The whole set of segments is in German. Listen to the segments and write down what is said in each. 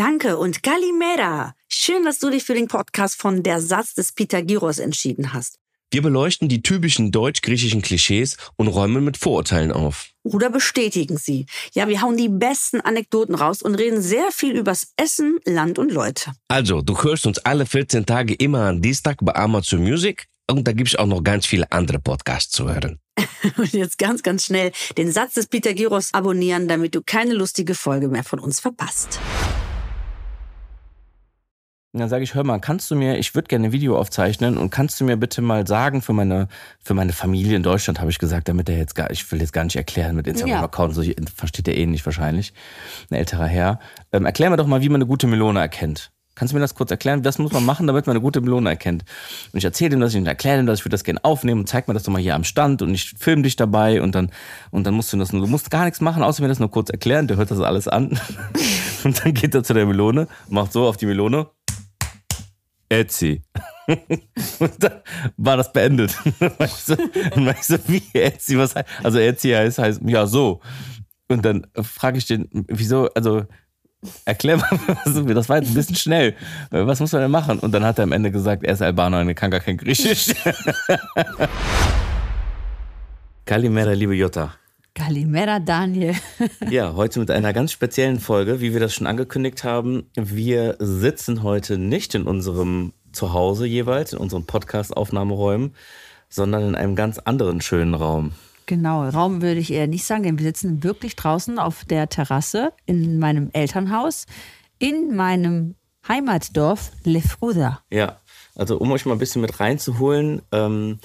Danke und Kalimera. Schön, dass du dich für den Podcast von Der Satz des Pythagoras entschieden hast. Wir beleuchten die typischen deutsch-griechischen Klischees und räumen mit Vorurteilen auf. Oder bestätigen sie. Ja, wir hauen die besten Anekdoten raus und reden sehr viel übers Essen, Land und Leute. Also, du hörst uns alle 14 Tage immer am Dienstag bei Amazon Music und da gibt's auch noch ganz viele andere Podcasts zu hören. Und jetzt ganz, ganz schnell den Satz des Pythagoras abonnieren, damit du keine lustige Folge mehr von uns verpasst. Und dann sage ich, hör mal, kannst du mir, ich würde gerne ein Video aufzeichnen und kannst du mir bitte mal sagen für meine, für meine Familie in Deutschland, habe ich gesagt, damit er jetzt gar, ich will jetzt gar nicht erklären mit Instagram-Account, so versteht er eh nicht wahrscheinlich, ein älterer Herr. Ähm, erklär mir doch mal, wie man eine gute Melone erkennt. Kannst du mir das kurz erklären? Was muss man machen, damit man eine gute Melone erkennt? Und ich erzähle ihm das, ich erkläre ihm das, ich würde das gerne aufnehmen und zeig mir das doch mal hier am Stand und ich filme dich dabei und dann, und dann musst du das, du musst gar nichts machen, außer mir das nur kurz erklären, der hört das alles an. und dann geht er zu der Melone, macht so auf die Melone Etsy. Und dann war das beendet. Dann so, ich so, wie Etsy? Was heißt? Also Etsy heißt, heißt ja so. Und dann frage ich den, wieso, also erklär mal, das war jetzt ein bisschen schnell. Was muss man denn machen? Und dann hat er am Ende gesagt, er ist Albaner und er kann gar kein Griechisch. Kalimera, liebe Jutta. Kalimera, Daniel. ja, heute mit einer ganz speziellen Folge, wie wir das schon angekündigt haben. Wir sitzen heute nicht in unserem Zuhause jeweils, in unseren Podcast-Aufnahmeräumen, sondern in einem ganz anderen schönen Raum. Genau, Raum würde ich eher nicht sagen, denn wir sitzen wirklich draußen auf der Terrasse in meinem Elternhaus, in meinem Heimatdorf Lefruda. Ja, also um euch mal ein bisschen mit reinzuholen, ähm,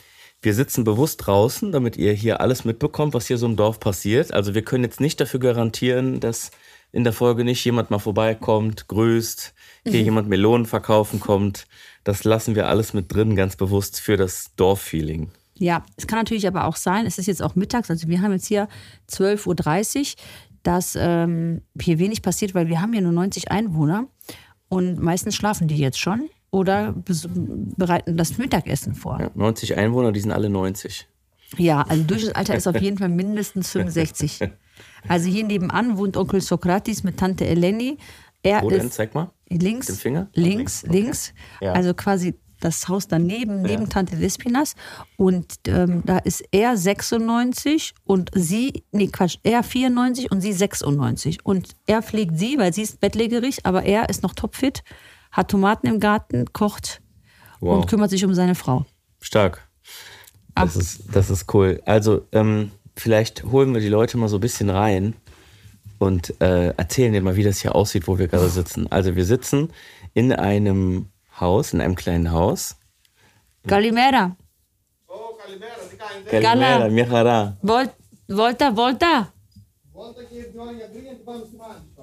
wir sitzen bewusst draußen, damit ihr hier alles mitbekommt, was hier so im Dorf passiert. Also wir können jetzt nicht dafür garantieren, dass in der Folge nicht jemand mal vorbeikommt, grüßt, hier mhm. jemand Melonen verkaufen kommt. Das lassen wir alles mit drin, ganz bewusst für das Dorffeeling. Ja, es kann natürlich aber auch sein, es ist jetzt auch mittags, also wir haben jetzt hier 12.30 Uhr, dass ähm, hier wenig passiert, weil wir haben hier nur 90 Einwohner und meistens schlafen die jetzt schon oder bereiten das Mittagessen vor. Ja, 90 Einwohner, die sind alle 90. Ja, also Durchschnittsalter ist auf jeden Fall mindestens 65. Also hier nebenan wohnt Onkel Sokratis mit Tante Eleni. Er Wo ist denn? Zeig mal. Links. Den Finger? Links, okay. links. Ja. Also quasi das Haus daneben, neben ja. Tante Despinas. Und ähm, da ist er 96 und sie, nee Quatsch, er 94 und sie 96. Und er pflegt sie, weil sie ist bettlägerig, aber er ist noch topfit hat Tomaten im Garten, kocht wow. und kümmert sich um seine Frau. Stark. Das ist, das ist cool. Also, ähm, vielleicht holen wir die Leute mal so ein bisschen rein und äh, erzählen dir mal, wie das hier aussieht, wo wir gerade sitzen. Also, wir sitzen in einem Haus, in einem kleinen Haus. Kalimera. Oh, Kalimera. Kalimera, Mihara. Volta, volta.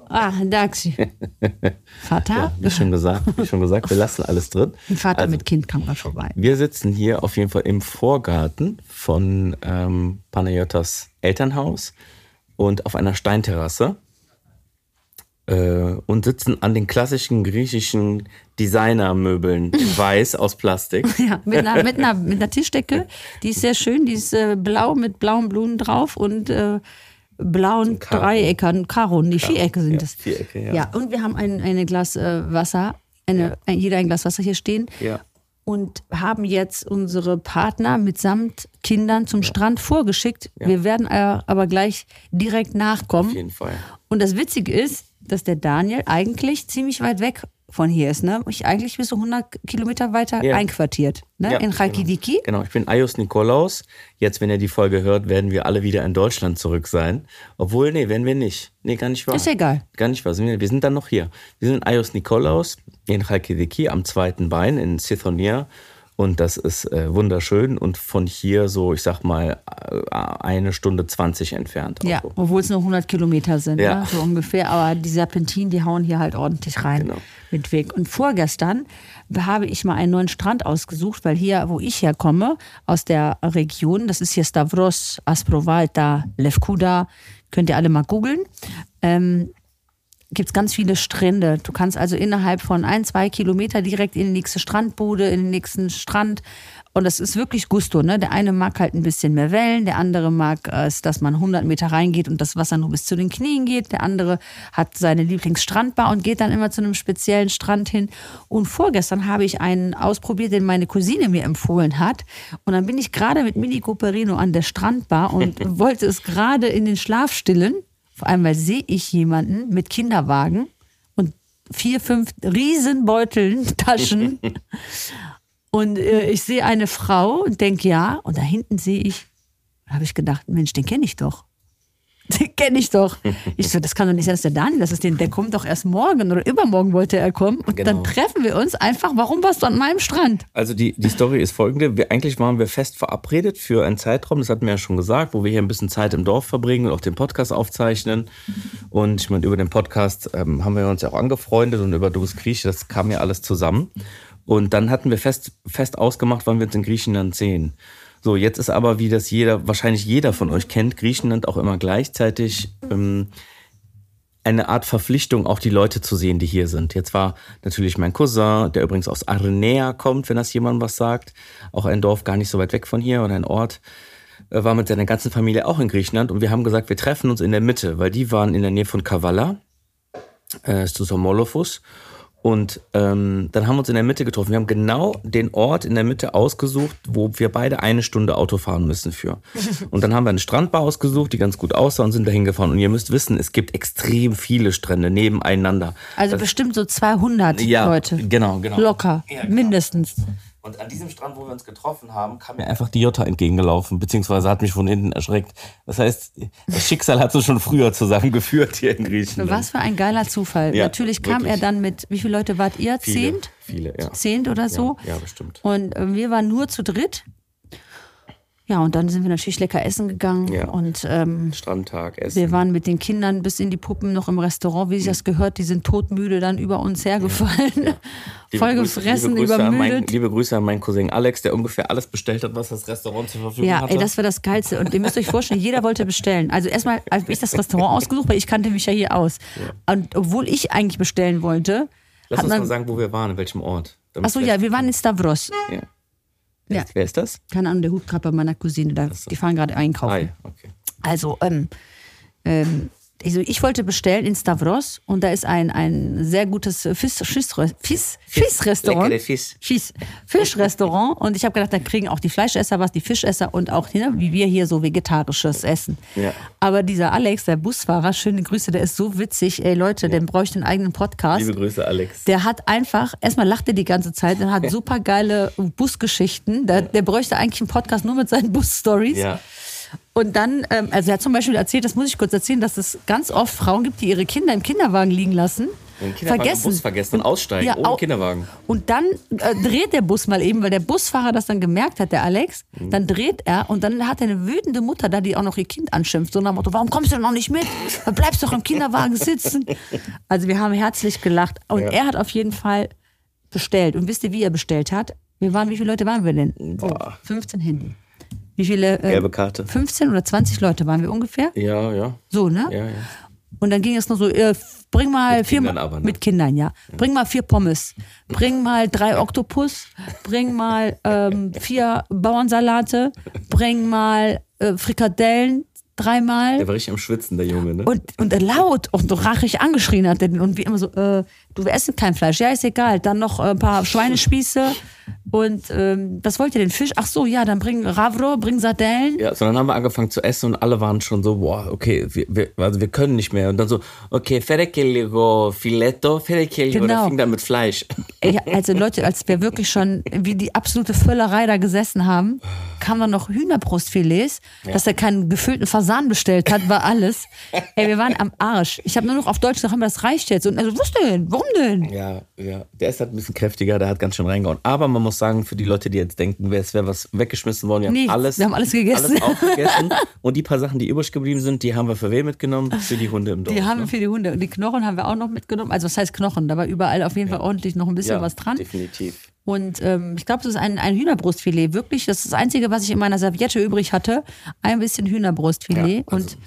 Ah, danke. Vater? Ja, wie schon gesagt, wie schon gesagt, wir lassen alles drin. Ein Vater also, mit Kind kam mal vorbei. Wir sitzen hier auf jeden Fall im Vorgarten von ähm, Panayotas Elternhaus und auf einer Steinterrasse äh, und sitzen an den klassischen griechischen Designermöbeln, weiß aus Plastik. Ja, mit einer, mit, einer, mit einer Tischdecke. Die ist sehr schön, die ist äh, blau mit blauen Blumen drauf und äh, blauen Dreieckern, Karo, die Karo. Vierecke sind ja, das. Vierecke, ja. Ja, und wir haben ein, ein Glas äh, Wasser, eine, ja. jeder ein Glas Wasser hier stehen. Ja. Und haben jetzt unsere Partner mitsamt Kindern zum. Strand vorgeschickt. Wir werden aber gleich direkt nachkommen. Auf jeden Fall. Und das Witzige ist, dass der Daniel eigentlich ziemlich weit weg von hier ist, ne? Ich eigentlich bis so 100 Kilometer weiter ja. einquartiert, ne? Ja, in Chalkidiki. Genau. genau, ich bin Ayos Nikolaus. Jetzt, wenn ihr die Folge hört, werden wir alle wieder in Deutschland zurück sein. Obwohl, nee, werden wir nicht. Nee, gar nicht wahr. Ist egal. Gar nicht wahr. Wir sind dann noch hier. Wir sind in Ayos Nikolaus in Chalkidiki am zweiten Bein in Sithonia und das ist äh, wunderschön und von hier so, ich sag mal, äh, eine Stunde 20 entfernt. Ja, obwohl es nur 100 Kilometer sind, ja. ne? so ungefähr. Aber die Serpentinen, die hauen hier halt ordentlich rein genau. mit Weg. Und vorgestern habe ich mal einen neuen Strand ausgesucht, weil hier, wo ich herkomme, aus der Region, das ist hier Stavros, Asprovalta, Lefkuda, könnt ihr alle mal googeln. Ähm, gibt es ganz viele Strände. Du kannst also innerhalb von ein, zwei Kilometer direkt in die nächste Strandbude, in den nächsten Strand. Und das ist wirklich Gusto. Ne? Der eine mag halt ein bisschen mehr Wellen, der andere mag es, dass man 100 Meter reingeht und das Wasser nur bis zu den Knien geht. Der andere hat seine Lieblingsstrandbar und geht dann immer zu einem speziellen Strand hin. Und vorgestern habe ich einen ausprobiert, den meine Cousine mir empfohlen hat. Und dann bin ich gerade mit Mini Cooperino an der Strandbar und wollte es gerade in den Schlaf stillen. Vor allem, weil sehe ich jemanden mit Kinderwagen und vier, fünf Riesenbeuteln, Taschen. und äh, ich sehe eine Frau und denke, ja. Und da hinten sehe ich, habe ich gedacht, Mensch, den kenne ich doch. Den kenne ich doch. Ich so, das kann doch nicht sein, dass der Daniel, das ist den, der kommt doch erst morgen oder übermorgen wollte er kommen. Und Genau. dann treffen wir uns einfach. Warum warst du an meinem Strand? Also die, die Story ist folgende. Wir, eigentlich waren wir fest verabredet für einen Zeitraum, das hatten wir ja schon gesagt, wo wir hier ein bisschen Zeit im Dorf verbringen und auch den Podcast aufzeichnen. Und ich meine, über den Podcast ähm, haben wir uns ja auch angefreundet und über Du bist Grieche, das kam ja alles zusammen. Und dann hatten wir fest, fest ausgemacht, wann wir uns in Griechenland sehen. So, jetzt ist aber, wie das jeder, wahrscheinlich jeder von euch kennt, Griechenland auch immer gleichzeitig ähm, eine Art Verpflichtung, auch die Leute zu sehen, die hier sind. Jetzt war natürlich mein Cousin, der übrigens aus Arenea kommt, wenn das jemand was sagt, auch ein Dorf gar nicht so weit weg von hier oder ein Ort, äh, war mit seiner ganzen Familie auch in Griechenland und wir haben gesagt, wir treffen uns in der Mitte, weil die waren in der Nähe von Kavala, äh, Stusamolofus. Und ähm, dann haben wir uns in der Mitte getroffen. Wir haben genau den Ort in der Mitte ausgesucht, wo wir beide eine Stunde Auto fahren müssen für. Und dann haben wir eine Strandbar ausgesucht, die ganz gut aussah und sind dahin gefahren. Und ihr müsst wissen, es gibt extrem viele Strände nebeneinander. Also bestimmt so 200 Ja, Leute. genau, genau. Locker, Ja, genau. mindestens. Und an diesem Strand, wo wir uns getroffen haben, kam mir einfach die Jutta entgegengelaufen, beziehungsweise hat mich von hinten erschreckt. Das heißt, das Schicksal hat uns schon früher zusammengeführt hier in Griechenland. Was für ein geiler Zufall. Ja, Natürlich kam wirklich. er dann mit, wie viele Leute wart ihr? Viele, Zehnt? Viele, ja. Zehnt oder so? Ja, ja, bestimmt. Und äh, wir waren nur zu dritt. Ja, und dann sind wir natürlich lecker essen gegangen. Ja. Und ähm, Strandtag, Essen. wir waren mit den Kindern bis in die Puppen noch im Restaurant, wie sich das gehört. Die sind todmüde dann über uns hergefallen. Liebe Voll Grüße- gefressen, liebe Grüße An mein, übermüdet. liebe Grüße an meinen Cousin Alex, der ungefähr alles bestellt hat, was das Restaurant zur Verfügung Ja, hatte. ey, das war das Geilste. Und ihr müsst euch vorstellen, jeder wollte bestellen. Also erstmal habe ich das Restaurant ausgesucht, weil ich kannte mich ja hier aus. Und obwohl ich eigentlich bestellen wollte, Lass uns mal man. sagen, wo wir waren, in welchem Ort. Achso, ja, wir waren in Stavros. ja. Ja. Wer, ist, wer ist das? Keine Ahnung, der bei meiner Cousine. Da, Die fahren gerade einkaufen. Ah, ja, okay. Also, ähm, ähm, also ich wollte bestellen in Stavros und da ist ein, ein sehr gutes Fisch, Fisch, Fisch, Fischrestaurant. Fisch. Fisch, Fischrestaurant und ich habe gedacht, da kriegen auch die Fleischesser was, die Fischesser und auch ne, wie wir hier so vegetarisches Essen. Ja. Aber dieser Alex, der Busfahrer, schöne Grüße, der ist so witzig. Ey Leute, der bräuchte einen eigenen Podcast. Liebe Grüße, Alex. Der hat einfach, erstmal lacht er die ganze Zeit und hat super geile Busgeschichten. Der, der bräuchte eigentlich einen Podcast nur mit seinen Bus-Stories. Ja. Und dann, ähm, also er hat zum Beispiel erzählt, das muss ich kurz erzählen, dass es ganz oft Frauen gibt, die ihre Kinder im Kinderwagen liegen lassen. Den Kinderwagen vergessen. Bus vergessen und aussteigen, Ja, ohne Kinderwagen. Und dann äh, dreht der Bus mal eben, weil der Busfahrer das dann gemerkt hat, der Alex. Mhm. Dann dreht er und dann hat er eine wütende Mutter da, die auch noch ihr Kind anschimpft. So nach dem Motto, warum kommst du noch nicht mit? Bleibst doch im Kinderwagen sitzen. Also wir haben herzlich gelacht. Und Ja. er hat auf jeden Fall bestellt. Und wisst ihr, wie er bestellt hat? Wir waren, wie viele Leute waren wir denn? Boah. 15 hinten. Wie viele? Äh, Gelbe Karte. 15 oder 20 Leute waren wir ungefähr. Ja, ja. So, ne? Ja, ja. Und dann ging es nur so, äh, bring mal Mit vier Kindern aber, ne? mit Kindern, ja. Bring mal vier Pommes, bring mal drei Oktopus, bring mal ähm, vier Bauernsalate, bring mal äh, Frikadellen dreimal. Der war richtig am Schwitzen, der Junge, ne? Und, und er laut und so rachig angeschrien hat. er. Und wie immer so, äh, du wir essen kein Fleisch. Ja, ist egal. Dann noch äh, ein paar Schweinespieße. Und ähm, was wollt ihr denn? Fisch? Ach so, ja, dann bring Ravro, bring Sardellen. Ja, so dann haben wir angefangen zu essen und alle waren schon so, boah, okay, wir, wir, also wir können nicht mehr. Und dann so, okay, ferekeligo filetto, ferekeligo, Genau. der fing dann mit Fleisch. Ey, also Leute, als wir wirklich schon wie die absolute Völlerei da gesessen haben, kamen dann noch Hühnerbrustfilets, dass er keinen gefüllten Fasan bestellt hat, war alles. Ey, wir waren am Arsch. Ich habe nur noch auf Deutsch gesagt, das reicht jetzt. Und also, was denn? Warum denn? Ja, ja. Der ist halt ein bisschen kräftiger, der hat ganz schön reingehauen. Aber man muss sagen, für die Leute, die jetzt denken, es wäre was weggeschmissen worden, wir haben Nichts. alles, Wir haben alles gegessen. Alles aufgegessen. und die paar Sachen, die übrig geblieben sind, die haben wir für wen mitgenommen? Für die Hunde im Dorf. Die haben wir ne? für die Hunde. Und die Knochen haben wir auch noch mitgenommen. Also was heißt Knochen? Da war überall auf jeden Fall ordentlich noch ein bisschen ja, was dran. definitiv. Und ähm, ich glaube, das ist ein, ein Hühnerbrustfilet. Wirklich, das ist das Einzige, was ich in meiner Serviette übrig hatte. Ein bisschen Hühnerbrustfilet. Ja, also, und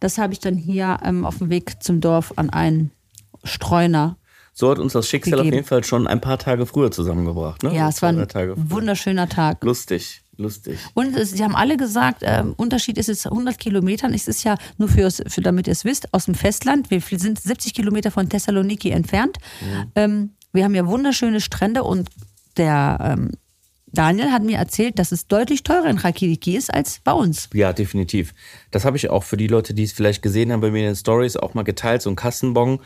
das habe ich dann hier ähm, auf dem Weg zum Dorf an einen Streuner. So hat uns das Schicksal Gegeben. auf jeden Fall schon ein paar Tage früher zusammengebracht. Ne? Ja, es war ein wunderschöner Tag. Lustig, lustig. Und sie haben alle gesagt, ähm, Unterschied ist jetzt 100 Kilometern. Es ist ja nur für, für damit ihr es wisst, aus dem Festland. Wir sind 70 Kilometer von Thessaloniki entfernt. Ähm, wir haben ja wunderschöne Strände und der ähm, Daniel hat mir erzählt, dass es deutlich teurer in Rakidiki ist als bei uns. Ja, definitiv. Das habe ich auch für die Leute, die es vielleicht gesehen haben bei mir in den Stories, auch mal geteilt, so ein Kassenbon.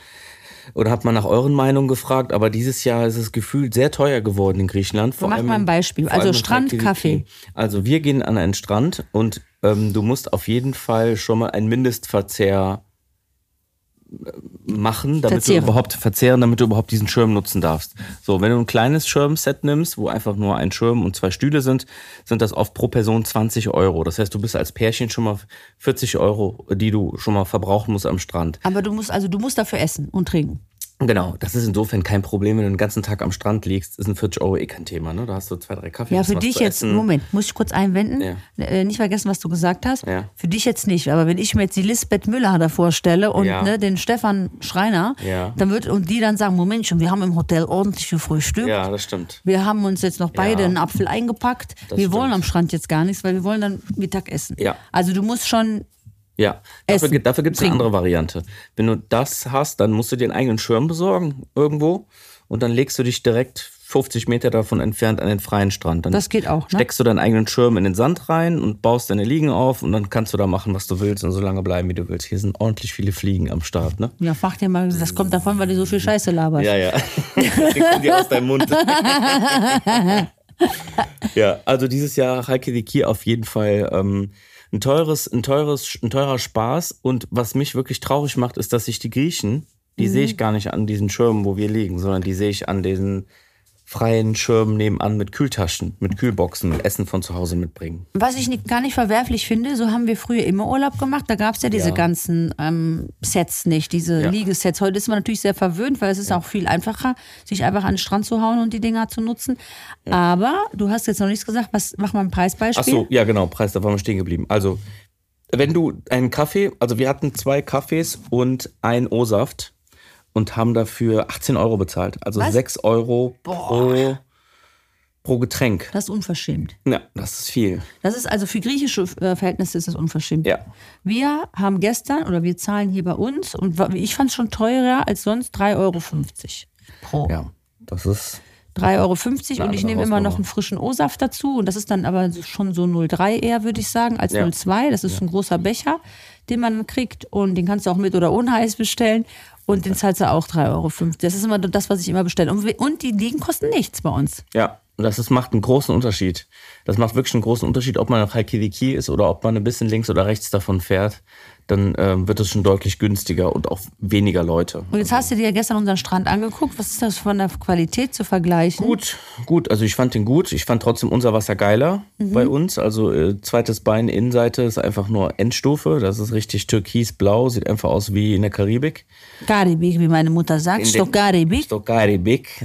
Oder habe mal nach euren Meinungen gefragt, aber dieses Jahr ist es gefühlt sehr teuer geworden in Griechenland. Vor Mach allem- mal ein Beispiel. Also allem in Strand, Thrakidiki. Kaffee. Also wir gehen an einen Strand und ähm, du musst auf jeden Fall schon mal einen Mindestverzehr machen, damit Verzehren. du überhaupt verzehren, damit du überhaupt diesen Schirm nutzen darfst. So, wenn du ein kleines Schirmset nimmst, wo einfach nur ein Schirm und zwei Stühle sind, sind das oft pro Person 20 Euro. Das heißt, du bist als Pärchen schon mal 40 Euro, die du schon mal verbrauchen musst am Strand. Aber du musst, also du musst dafür essen und trinken. Genau, das ist insofern kein Problem, wenn du den ganzen Tag am Strand liegst, ist ein 40 Euro eh kein Thema, ne? Da hast du zwei, drei Kaffee. Ja, für dich jetzt. Moment, muss ich kurz einwenden? Ja. Äh, nicht vergessen, was du gesagt hast. Ja. Für dich jetzt nicht, aber wenn ich mir jetzt die Lisbeth Müller da vorstelle und Ja. ne, den Stefan Schreiner, dann wird und die dann sagen, Moment schon, wir haben im Hotel ordentlich gefrühstückt. Ja, das stimmt. Wir haben uns jetzt noch beide einen Apfel eingepackt. Das wir wollen stimmt. am Strand jetzt gar nichts, weil wir wollen dann Mittag essen. Ja. Also du musst schon, Ja, dafür, Essen, dafür gibt es eine andere Variante. Wenn du das hast, dann musst du dir einen eigenen Schirm besorgen irgendwo und dann legst du dich direkt 50 Meter davon entfernt an den freien Strand. Dann das geht auch. Ne? steckst du deinen eigenen Schirm in den Sand rein und baust deine Liegen auf und dann kannst du da machen, was du willst und so lange bleiben, wie du willst. Hier sind ordentlich viele Fliegen am Start, ne? Ja, mach dir mal, das kommt davon, weil du so viel Scheiße laberst. Ja, ja. Die aus deinem Mund. ja, also dieses Jahr Halkidiki auf jeden Fall ähm, ein teures, ein teures, ein teurer Spaß. Und was mich wirklich traurig macht, ist, dass ich die Griechen, die sehe ich gar nicht an diesen Schirmen, wo wir liegen, sondern die sehe ich an diesen freien Schirmen nebenan mit Kühltaschen, mit Kühlboxen, mit Essen von zu Hause mitbringen. Was ich nicht, gar nicht verwerflich finde, so haben wir früher immer Urlaub gemacht. Da gab es ja diese Ja. ganzen ähm, Sets nicht, diese Ja. Liegesets. Heute ist man natürlich sehr verwöhnt, weil es ist auch viel einfacher, sich einfach an den Strand zu hauen und die Dinger zu nutzen. Aber du hast jetzt noch nichts gesagt. Was mach mal ein Preisbeispiel? Ach so, ja genau, Preis, da waren wir stehen geblieben. Also, wenn du einen Kaffee, also wir hatten zwei Kaffees und ein O-Saft und haben dafür 18 Euro bezahlt. Also Was? 6 Euro pro, pro Getränk. Das ist unverschämt. Ja, das ist viel. Das ist also für griechische äh, Verhältnisse ist das unverschämt. Ja. Wir haben gestern oder wir zahlen hier bei uns und ich fand es schon teurer als sonst 3,50 Euro pro. Ja, das ist. 3,50 Euro und ich nehme immer noch einen frischen O-Saft dazu. Und das ist dann aber schon so 0,3 eher, würde ich sagen, als Ja. 0,2. Das ist ein großer Becher, den man kriegt. Und den kannst du auch mit oder ohne Eis bestellen. Und den zahlst du auch 3,50 Euro. Das ist immer das, was ich immer bestelle. Und, die Liegen kosten nichts bei uns. Ja, und das ist, macht einen großen Unterschied. Das macht wirklich einen großen Unterschied, ob man auf Halkidiki ist oder ob man ein bisschen links oder rechts davon fährt dann ähm, wird es schon deutlich günstiger und auch weniger Leute. Und jetzt hast du dir ja gestern unseren Strand angeguckt. Was ist das von der Qualität zu vergleichen? Gut, gut. Also ich fand den gut. Ich fand trotzdem unser Wasser geiler mhm. bei uns. Also äh, zweites Bein, Innenseite ist einfach nur Endstufe. Das ist richtig türkisblau. Sieht einfach aus wie in der Karibik. Karibik, wie meine Mutter sagt. Sto Karibik. Sto Karibik.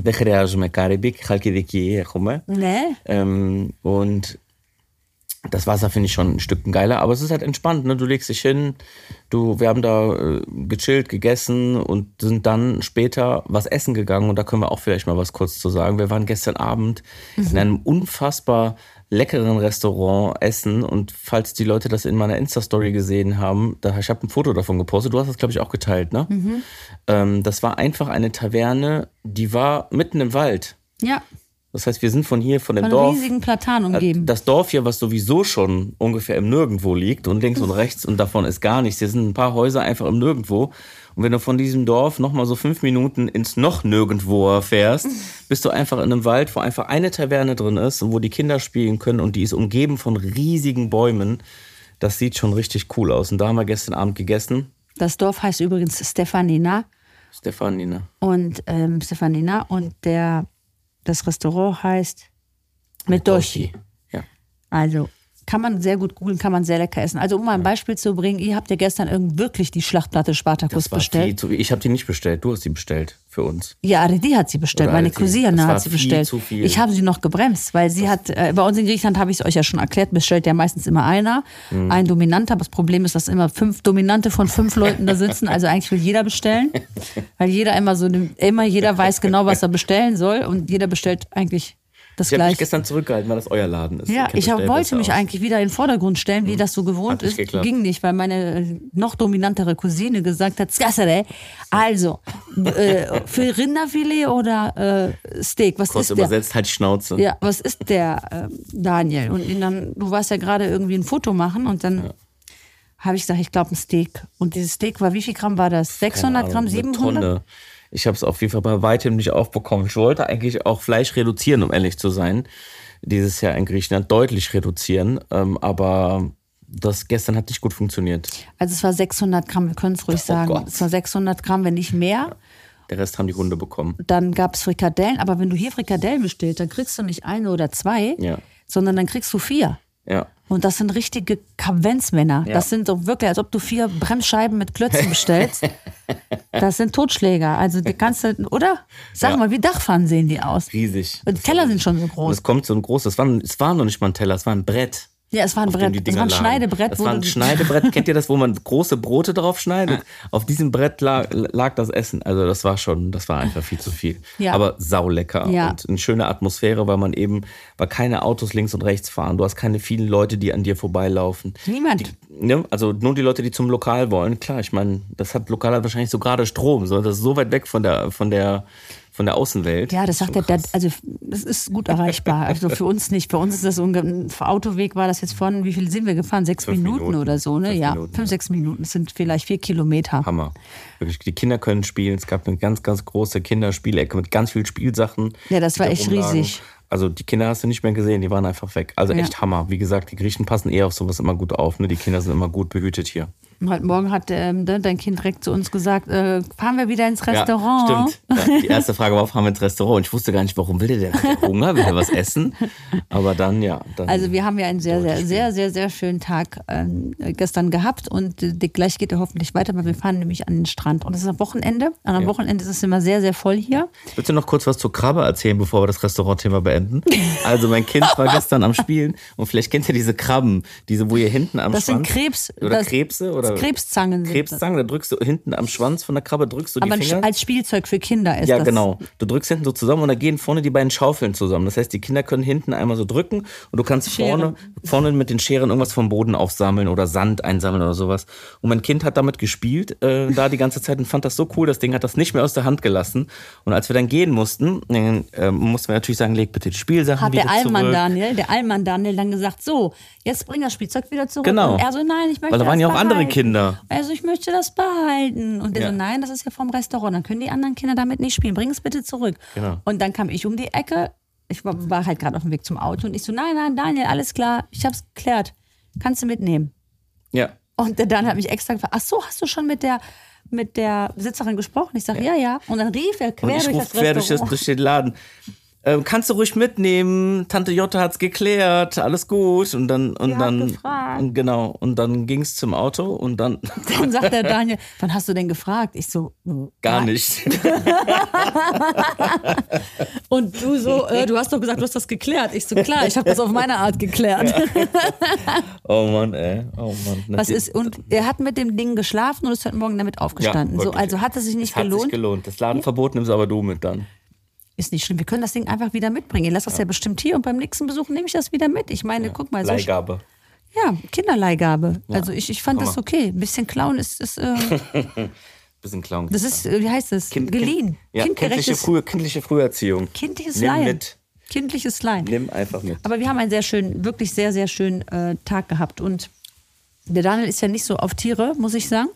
Karibik. Ne? Ähm, und das Wasser finde ich schon ein Stück geiler, aber es ist halt entspannt. Ne? Du legst dich hin, du, wir haben da äh, gechillt, gegessen und sind dann später was essen gegangen. Und da können wir auch vielleicht mal was kurz zu sagen. Wir waren gestern Abend in einem unfassbar leckeren Restaurant essen. Und falls die Leute das in meiner Insta-Story gesehen haben, da, ich habe ein Foto davon gepostet. Du hast das, glaube ich, auch geteilt, ne? Ähm, das war einfach eine Taverne, die war mitten im Wald. Ja, Das heißt, wir sind von hier, von dem von Dorf. riesigen Platan umgeben. Das Dorf hier, was sowieso schon ungefähr im Nirgendwo liegt und links und rechts und davon ist gar nichts. Hier sind ein paar Häuser einfach im Nirgendwo. Und wenn du von diesem Dorf nochmal so fünf Minuten ins noch Nirgendwo fährst, bist du einfach in einem Wald, wo einfach eine Taverne drin ist und wo die Kinder spielen können und die ist umgeben von riesigen Bäumen. Das sieht schon richtig cool aus. Und da haben wir gestern Abend gegessen. Das Dorf heißt übrigens Stefanina. Stefanina. Und ähm, Stefanina und der, das Restaurant heißt Medoshi. Ja. Also Kann man sehr gut googeln, kann man sehr lecker essen. Also um mal ein Beispiel zu bringen, ihr habt ja gestern irgend wirklich die Schlachtplatte Spartakus Das war bestellt. viel ich habe die nicht bestellt, du hast die bestellt für uns. Ja, die hat sie bestellt. Oder Meine sie- Cousine das hat sie viel bestellt. Ich habe sie noch gebremst, weil sie hat, äh, bei uns in Griechenland habe ich es euch ja schon erklärt, bestellt ja meistens immer einer, Mhm. ein Dominanter. Aber das Problem ist, dass immer fünf Dominante von fünf Leuten da sitzen. Also eigentlich will jeder bestellen, weil jeder immer so, immer jeder weiß genau, was er bestellen soll und jeder bestellt eigentlich das Ich habe mich Gleiche. gestern zurückgehalten, weil das euer Laden ist. Ja, ich hab, wollte mich aus. Eigentlich wieder in den Vordergrund stellen, wie das so gewohnt ist. geklappt. Ging nicht, weil meine äh, noch dominantere Cousine gesagt hat, Skassere, also äh, für Rinderfilet oder äh, Steak, was Kurz ist der? übersetzt, halt Schnauze. Ja, was ist der äh, Daniel? Und ihn dann, du warst ja gerade irgendwie ein Foto machen und dann habe ich gesagt, ich glaube ein Steak. Und dieses Steak war, wie viel Gramm war das? 600 Keine Gramm, Ahnung, eine 700? Tonne. Ich habe es auf jeden Fall bei weitem nicht aufbekommen. Ich wollte eigentlich auch Fleisch reduzieren, um ehrlich zu sein. Dieses Jahr in Griechenland deutlich reduzieren. Ähm, aber das gestern hat nicht gut funktioniert. Also es war 600 Gramm, wir können es ruhig Oh sagen. Gott. Es war 600 Gramm, wenn nicht mehr. Der Rest haben die Hunde bekommen. Dann gab es Frikadellen, aber wenn du hier Frikadellen bestellst, dann kriegst du nicht eine oder zwei, Ja. sondern dann kriegst du vier. Ja. Und das sind richtige Kavenzmänner. Ja. Das sind so wirklich, als ob du vier Bremsscheiben mit Klötzen bestellst. das sind Totschläger. Also die kannst du, oder? Sag Ja. mal, wie Dachpfannen sehen die aus? Riesig. Und die Teller sind schon so Und groß. es kommt so ein großes, es war, es war noch nicht mal ein Teller, es war ein Brett. Ja, es war ein Brett. die Es war ein. Schneidebrett. Das war ein Schneidebrett. Kennt ihr das, wo man große Brote drauf schneidet? Auf diesem Brett lag, lag das Essen. Also das war schon, das war einfach viel zu viel. Ja. Aber saulecker Ja. und eine schöne Atmosphäre, weil man eben, weil keine Autos links und rechts fahren. Du hast keine vielen Leute, die an dir vorbeilaufen. Niemand. Ne? Also nur die Leute, die zum Lokal wollen. Klar, ich meine, das hat Lokal hat wahrscheinlich so gerade Strom. So, das ist so weit weg von der, von der, von der Außenwelt. Ja, das sagt Schon der, also das ist gut erreichbar. Also für uns nicht. Für uns ist das für Autoweg war das jetzt von, wie viel sind wir gefahren? Sechs Minuten, Minuten. oder so, ne? Fünf ja, Minuten, fünf, ja. sechs Minuten. Das sind vielleicht vier Kilometer. Hammer. Wirklich, die Kinder können spielen. Es gab eine ganz, ganz große Kinderspielecke mit ganz vielen Spielsachen. Ja, das war echt rumlagen. riesig. Also die Kinder hast du nicht mehr gesehen, die waren einfach weg. Also Ja. echt Hammer. Wie gesagt, die Griechen passen eher auf sowas immer gut auf. Ne? Die Kinder sind immer gut behütet hier. Und Heute Morgen hat ähm, ne, dein Kind direkt zu uns gesagt, äh, fahren wir wieder ins Restaurant. Ja, stimmt. Ja, die erste Frage war, fahren wir ins Restaurant? Und ich wusste gar nicht, warum will der denn? Hunger? Will der was essen? Aber dann, ja. Dann, Also wir haben ja einen sehr, sehr, sehr, sehr, sehr schönen Tag ähm, gestern gehabt und äh, gleich geht er hoffentlich weiter, weil wir fahren nämlich an den Strand. Und es ist am Wochenende. An einem Ja. Wochenende ist es immer sehr, sehr voll hier. Willst du noch kurz was zur Krabbe erzählen, bevor wir das Restaurantthema beenden? Also mein Kind war gestern am Spielen und vielleicht kennt ihr diese Krabben, diese, wo ihr hinten am Das sind Schwanz... Krebs. Oder das, Krebse? Oder Krebszangen. sind Krebszangen, da drückst du hinten am Schwanz von der Krabbe, drückst du das. die Aber Finger. als Spielzeug für Kinder ist ja, das. genau. Du drückst hinten so zusammen und da gehen vorne die beiden Schaufeln zusammen. Das heißt, die Kinder können hinten einmal so drücken und du kannst vorne, vorne mit den Scheren irgendwas vom Boden aufsammeln oder Sand einsammeln oder sowas. Und mein Kind hat damit gespielt, äh, da die ganze Zeit und fand das so cool. Das Ding hat das nicht mehr aus der Hand gelassen. Und als wir dann gehen mussten, äh, mussten wir natürlich sagen, leg bitte die Spielsachen Hat wieder der Allmann zurück. Daniel, der Allmann Daniel dann gesagt, so, jetzt bring das Spielzeug wieder zurück. Genau. Und er so, nein, ich möchte Weil da waren ja auch andere behalten. Kinder. Also ich möchte das behalten. Und der Ja. so, nein, das ist ja vom Restaurant. Dann können die anderen Kinder damit nicht spielen. Bring es bitte zurück. Genau. Und dann kam ich um die Ecke. Ich war, war halt gerade auf dem Weg zum Auto und ich so, nein, nein, Daniel, alles klar, ich hab's geklärt. Kannst du mitnehmen. Ja. Und der Dan hat mich extra gefragt, ach so, hast du schon mit der, mit der Besitzerin gesprochen? Ich sage, ja. ja, Und dann rief er Und quer ich durch das quer durch, das, durch den Laden. Ähm, kannst du ruhig mitnehmen? Tante Jutta hat's geklärt, alles gut. Und dann, und hat dann, und genau. Und dann ging's zum Auto und dann Dann sagt der Daniel, wann hast du denn gefragt? Ich so, gar nicht. Und du so, äh, du hast doch gesagt, du hast das geklärt. Ich so, klar, ich habe das auf meine Art geklärt. oh Mann, ey. Oh Mann. Was ist, und er hat mit dem Ding geschlafen und ist heute Morgen damit aufgestanden. so, wirklich. also hat es sich nicht Hat gelohnt. sich gelohnt. Das Ladenverbot nimmst aber du mit dann. Ist nicht schlimm. Wir können das Ding einfach wieder mitbringen. Ihr lasst das ja. bestimmt hier und beim nächsten Besuch nehme ich das wieder mit. Ich meine, guck mal, so Leihgabe. ja, Kinderleihgabe. Also ich, ich fand das okay. Ein bisschen klauen ist, ist äh, Bisschen Clown. das ist, äh, wie heißt das? Geliehen. Ja, kindliche, Kindgerechtes, Früh, kindliche Früherziehung. kindliches Nimm Leihen. mit. Kindliches Leihen. Nimm einfach mit. Aber wir haben einen sehr schönen, wirklich sehr, sehr schönen äh, Tag gehabt. Und der Daniel ist ja nicht so auf Tiere, muss ich sagen.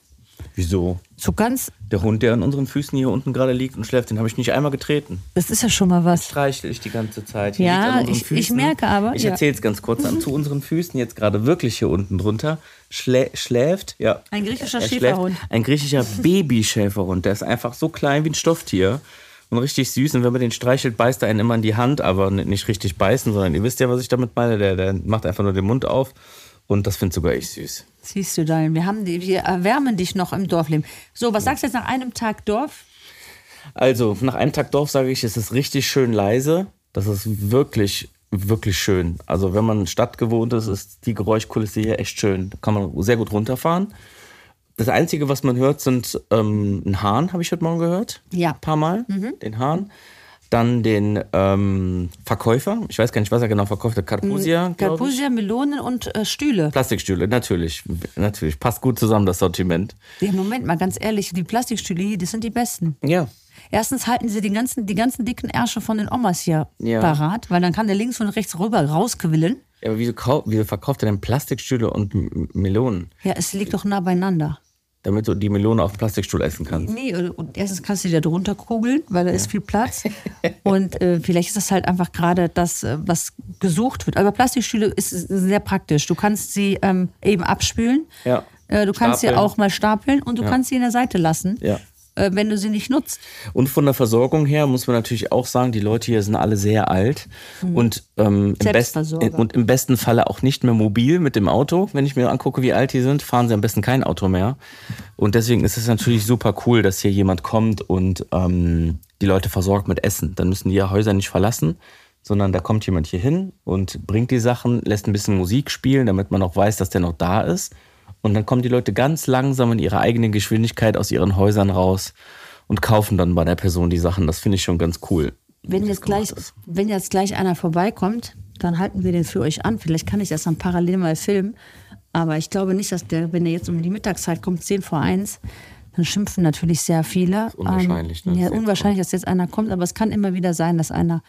Wieso? So ganz, Der Hund, der an unseren Füßen hier unten gerade liegt und schläft, den habe ich nicht einmal getreten. das ist ja schon mal was. Streichel ich die ganze Zeit. Hier Ja, ich- ich merke aber, Ich ja. erzähle es ganz kurz. An, zu unseren Füßen, jetzt gerade wirklich hier unten drunter, schlä schläft. Ja, Ein griechischer er Schäferhund. Schläft, ein griechischer Babyschäferhund. Der ist einfach so klein wie ein Stofftier. und richtig süß. Und wenn man den streichelt, beißt er einen immer in die Hand, aber nicht richtig beißen, sondern ihr wisst ja, was ich damit meine. Der, der macht einfach nur den Mund auf. Und das finde sogar ich süß. Siehst du, Daniel, wir, haben die, wir erwärmen dich noch im Dorfleben. So, was sagst du jetzt nach einem Tag Dorf? Also, nach einem Tag Dorf sage ich, es ist richtig schön leise. Das ist wirklich, wirklich schön. Also, wenn man Stadt gewohnt ist, ist die Geräuschkulisse hier echt schön. Da kann man sehr gut runterfahren. Das Einzige, was man hört, sind ähm, ein Hahn, habe ich heute Morgen gehört. Ja. Ein paar Mal, mhm. den Hahn. Dann den ähm, Verkäufer, ich weiß gar nicht, was er genau verkauft hat, Carpusia. Carpusia, Melonen und äh, Stühle. Plastikstühle, natürlich. Natürlich. Passt gut zusammen, das Sortiment. Ja, Moment mal, ganz ehrlich, die Plastikstühle hier, die sind die besten. Ja. Erstens halten sie die ganzen, die ganzen dicken Ärsche von den Omas hier ja. parat, weil dann kann der links und rechts rüber rausquillen. Ja, aber wieso, wieso verkauft er denn Plastikstühle und Melonen? Ja, es liegt doch nah beieinander damit du die Melone auf dem Plastikstuhl essen kannst. Nee, und erstens kannst du die da drunter kugeln, weil da ja. ist viel Platz. und äh, vielleicht ist das halt einfach gerade das, äh, was gesucht wird. Aber Plastikstühle ist sehr praktisch. Du kannst sie ähm, eben abspülen. Ja. Äh, du kannst stapeln. sie auch mal stapeln und du ja. kannst sie in der Seite lassen. Ja wenn du sie nicht nutzt. Und von der Versorgung her muss man natürlich auch sagen, die Leute hier sind alle sehr alt mhm. und, ähm, im besten, und im besten Falle auch nicht mehr mobil mit dem Auto. Wenn ich mir angucke, wie alt die sind, fahren sie am besten kein Auto mehr. Und deswegen ist es natürlich super cool, dass hier jemand kommt und ähm, die Leute versorgt mit Essen. Dann müssen die ja Häuser nicht verlassen, sondern da kommt jemand hier hin und bringt die Sachen, lässt ein bisschen Musik spielen, damit man auch weiß, dass der noch da ist. Und dann kommen die Leute ganz langsam in ihrer eigenen Geschwindigkeit aus ihren Häusern raus und kaufen dann bei der Person die Sachen. Das finde ich schon ganz cool. Wenn jetzt, gleich, wenn jetzt gleich einer vorbeikommt, dann halten wir den für euch an. Vielleicht kann ich das dann parallel mal filmen. Aber ich glaube nicht, dass der, wenn er jetzt um die Mittagszeit kommt, 10 vor 1, dann schimpfen natürlich sehr viele. unwahrscheinlich. Ähm, ne? Ja, unwahrscheinlich, dass jetzt einer kommt. Aber es kann immer wieder sein, dass einer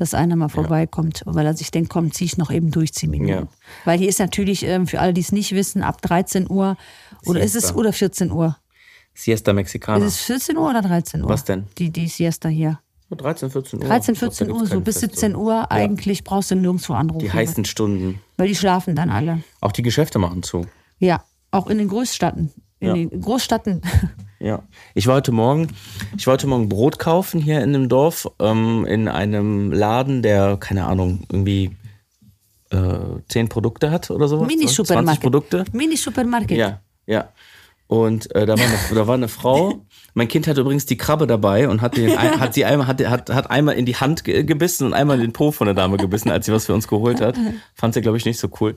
dass einer mal vorbeikommt, weil er sich denkt, komm, zieh ich noch eben durch, zehn Minuten. Weil hier ist natürlich, ähm, für alle, die es nicht wissen, ab 13 Uhr oder Siesta. ist es oder 14 Uhr? Siesta Mexicana. Ist es 14 Uhr oder 13 Uhr? Was denn? Die, die Siesta hier. 13, 14 Uhr. 13, 14 glaub, Uhr, so bis 17 Uhr. Ja. Eigentlich brauchst du nirgendwo anrufen. Die heißen Stunden. Weil die schlafen dann alle. Auch die Geschäfte machen zu. Ja, auch in den Großstädten. In ja. den Großstädten. Ja, ich war heute Morgen, ich wollte morgen Brot kaufen hier in dem Dorf, ähm, in einem Laden, der, keine Ahnung, irgendwie äh, zehn Produkte hat oder sowas. Mini-Supermarkt. Produkte. Mini-Supermarkt. Ja, ja. Und äh, da, war eine, da war eine Frau. Mein Kind hatte übrigens die Krabbe dabei und hat, den, hat sie einmal, hat, hat, hat einmal in die Hand gebissen und einmal in den Po von der Dame gebissen, als sie was für uns geholt hat. Fand sie, glaube ich, nicht so cool.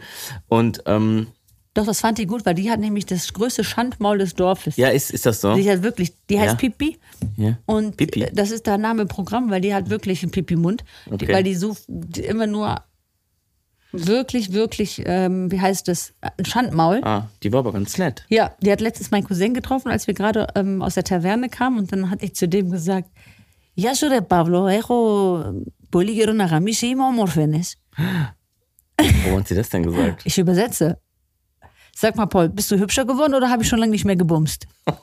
Und ähm, doch, das fand die gut, weil die hat nämlich das größte Schandmaul des Dorfes. Ja, ist, ist das so? Die hat wirklich, die heißt ja. Pipi. Ja. Und Pipi. das ist der Name Programm, weil die hat wirklich einen Pipi-Mund. Okay. Weil die so die immer nur wirklich, wirklich, ähm, wie heißt das, ein Schandmaul. Ah, die war aber ganz nett. Ja, die hat letztens meinen Cousin getroffen, als wir gerade ähm, aus der Taverne kamen und dann hatte ich zu dem gesagt, Ja, so der Pablo, έχω πολύ καιρό να γαμίσει, είμαι όμορφενες. Wo hat sie das denn gesagt? Ich übersetze. Sag mal, Paul, bist du hübscher geworden oder habe ich schon lange nicht mehr gebumst?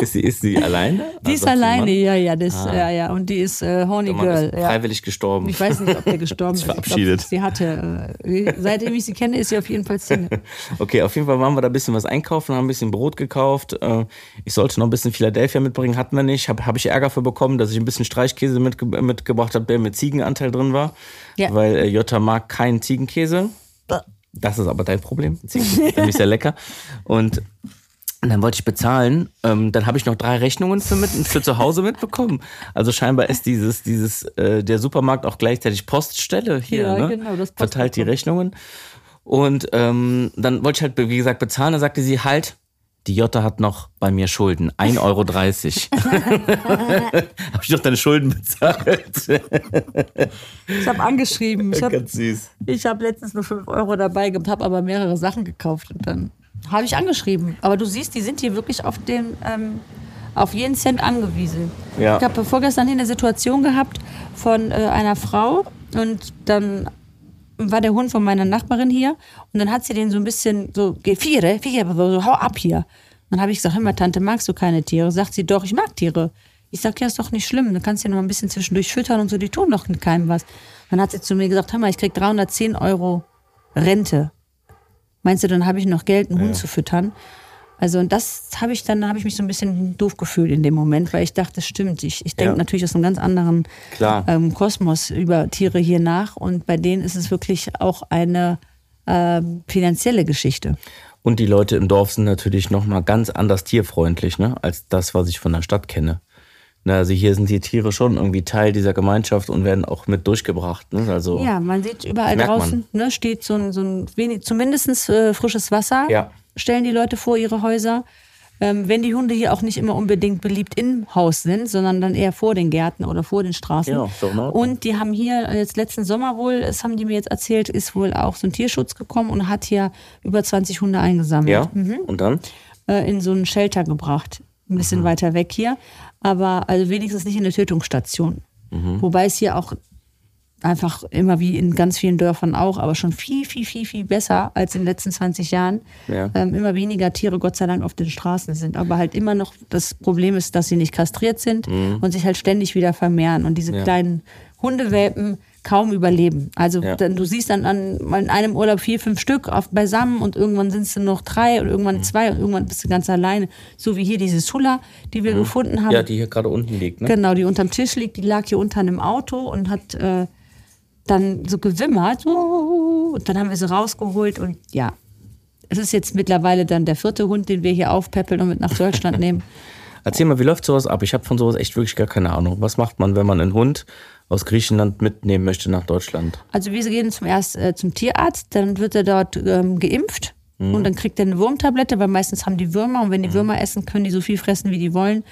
ist, sie, ist sie alleine? Die ist alleine, ja, ja, das, ah. ja, ja. Und die ist äh, Horny Girl. Ist freiwillig ja. gestorben. Ich weiß nicht, ob der gestorben ist. Verabschiedet. Glaub, sie hatte, äh, seitdem ich sie kenne, ist sie auf jeden Fall Single. okay, auf jeden Fall waren wir da ein bisschen was einkaufen, haben ein bisschen Brot gekauft. Äh, ich sollte noch ein bisschen Philadelphia mitbringen, hatten wir nicht. Habe hab ich Ärger für bekommen, dass ich ein bisschen Streichkäse mitge mitgebracht habe, der mit Ziegenanteil drin war. Ja. Weil äh, Jutta mag keinen Ziegenkäse. Das ist aber dein Problem. Nämlich sehr lecker. Und dann wollte ich bezahlen. Ähm, dann habe ich noch drei Rechnungen für, mit, für zu Hause mitbekommen. Also scheinbar ist dieses, dieses, äh, der Supermarkt auch gleichzeitig Poststelle hier. Ja, ne? genau, das Verteilt die Rechnungen. Und ähm, dann wollte ich halt, wie gesagt, bezahlen. Dann sagte sie halt, die Jota hat noch bei mir Schulden. 1,30 Euro. habe ich doch deine Schulden bezahlt? ich habe angeschrieben. Ich hab, Ganz süß. Ich habe letztens nur 5 Euro dabei gehabt, habe aber mehrere Sachen gekauft. Und dann habe ich angeschrieben. Aber du siehst, die sind hier wirklich auf, den, ähm, auf jeden Cent angewiesen. Ja. Ich habe vorgestern hier eine Situation gehabt von äh, einer Frau und dann war der Hund von meiner Nachbarin hier und dann hat sie den so ein bisschen so, Viere, Viere, so, hau ab hier. Dann habe ich gesagt, hör mal, Tante, magst du keine Tiere? Sagt sie, doch, ich mag Tiere. Ich sag, ja, ist doch nicht schlimm, du kannst ja noch ein bisschen zwischendurch füttern und so, die tun doch keinem was. Dann hat sie zu mir gesagt, hör mal, ich krieg 310 Euro Rente. Meinst du, dann habe ich noch Geld, einen Hund zu füttern? Also und das habe ich dann, habe ich mich so ein bisschen doof gefühlt in dem Moment, weil ich dachte, das stimmt. Ich, ich denke Ja. natürlich aus einem ganz anderen ähm, Kosmos über Tiere hier nach und bei denen ist es wirklich auch eine ähm, finanzielle Geschichte. Und die Leute im Dorf sind natürlich nochmal ganz anders tierfreundlich, ne, als das, was ich von der Stadt kenne. Na, also hier sind die Tiere schon irgendwie Teil dieser Gemeinschaft und werden auch mit durchgebracht. Ne? Also, Ja, man sieht überall draußen, ne, steht so ein, so ein wenig, zumindest äh, frisches Wasser, Ja. Stellen die Leute vor ihre Häuser. Ähm, wenn die Hunde hier auch nicht immer unbedingt beliebt im Haus sind, sondern dann eher vor den Gärten oder vor den Straßen. Ja, Ordnung. und die haben hier jetzt letzten Sommer wohl, das haben die mir jetzt erzählt, ist wohl auch so ein Tierschutz gekommen und hat hier über 20 Hunde eingesammelt ja. Und dann? äh, in so einen Shelter gebracht. Ein bisschen Mhm. weiter weg hier. Aber also wenigstens nicht in der Tötungsstation. Mhm. Wobei es hier auch einfach immer wie in ganz vielen Dörfern auch, aber schon viel, viel, viel, viel besser als in den letzten 20 Jahren. Ja. Ähm, immer weniger Tiere, Gott sei Dank, auf den Straßen sind. Aber halt immer noch das Problem ist, dass sie nicht kastriert sind und sich halt ständig wieder vermehren. Und diese Mhm. Ja. kleinen Hundewelpen kaum überleben. Also Ja. dann, du siehst dann an, in einem Urlaub vier, fünf Stück auf, beisammen und irgendwann sind es dann noch drei und irgendwann Mhm. zwei und irgendwann bist du ganz alleine. So wie hier diese Sula, die wir gefunden haben. Mhm. Ja, die hier gerade unten liegt, ne? Genau, die unterm Tisch liegt, die lag hier unter einem Auto und hat äh, dann so gewimmert. Und dann haben wir sie rausgeholt und ja. Es ist jetzt mittlerweile dann der vierte Hund, den wir hier aufpäppeln und mit nach Deutschland nehmen. Erzähl mal, wie läuft sowas ab? Ich habe von sowas echt wirklich gar keine Ahnung. Was macht man, wenn man einen Hund aus Griechenland mitnehmen möchte nach Deutschland? Also wir gehen zum erst äh, zum Tierarzt, dann wird er dort ähm, geimpft und dann kriegt er eine Wurmtablette, weil meistens haben die Würmer und wenn die Würmer essen, können die so viel fressen, wie die wollen.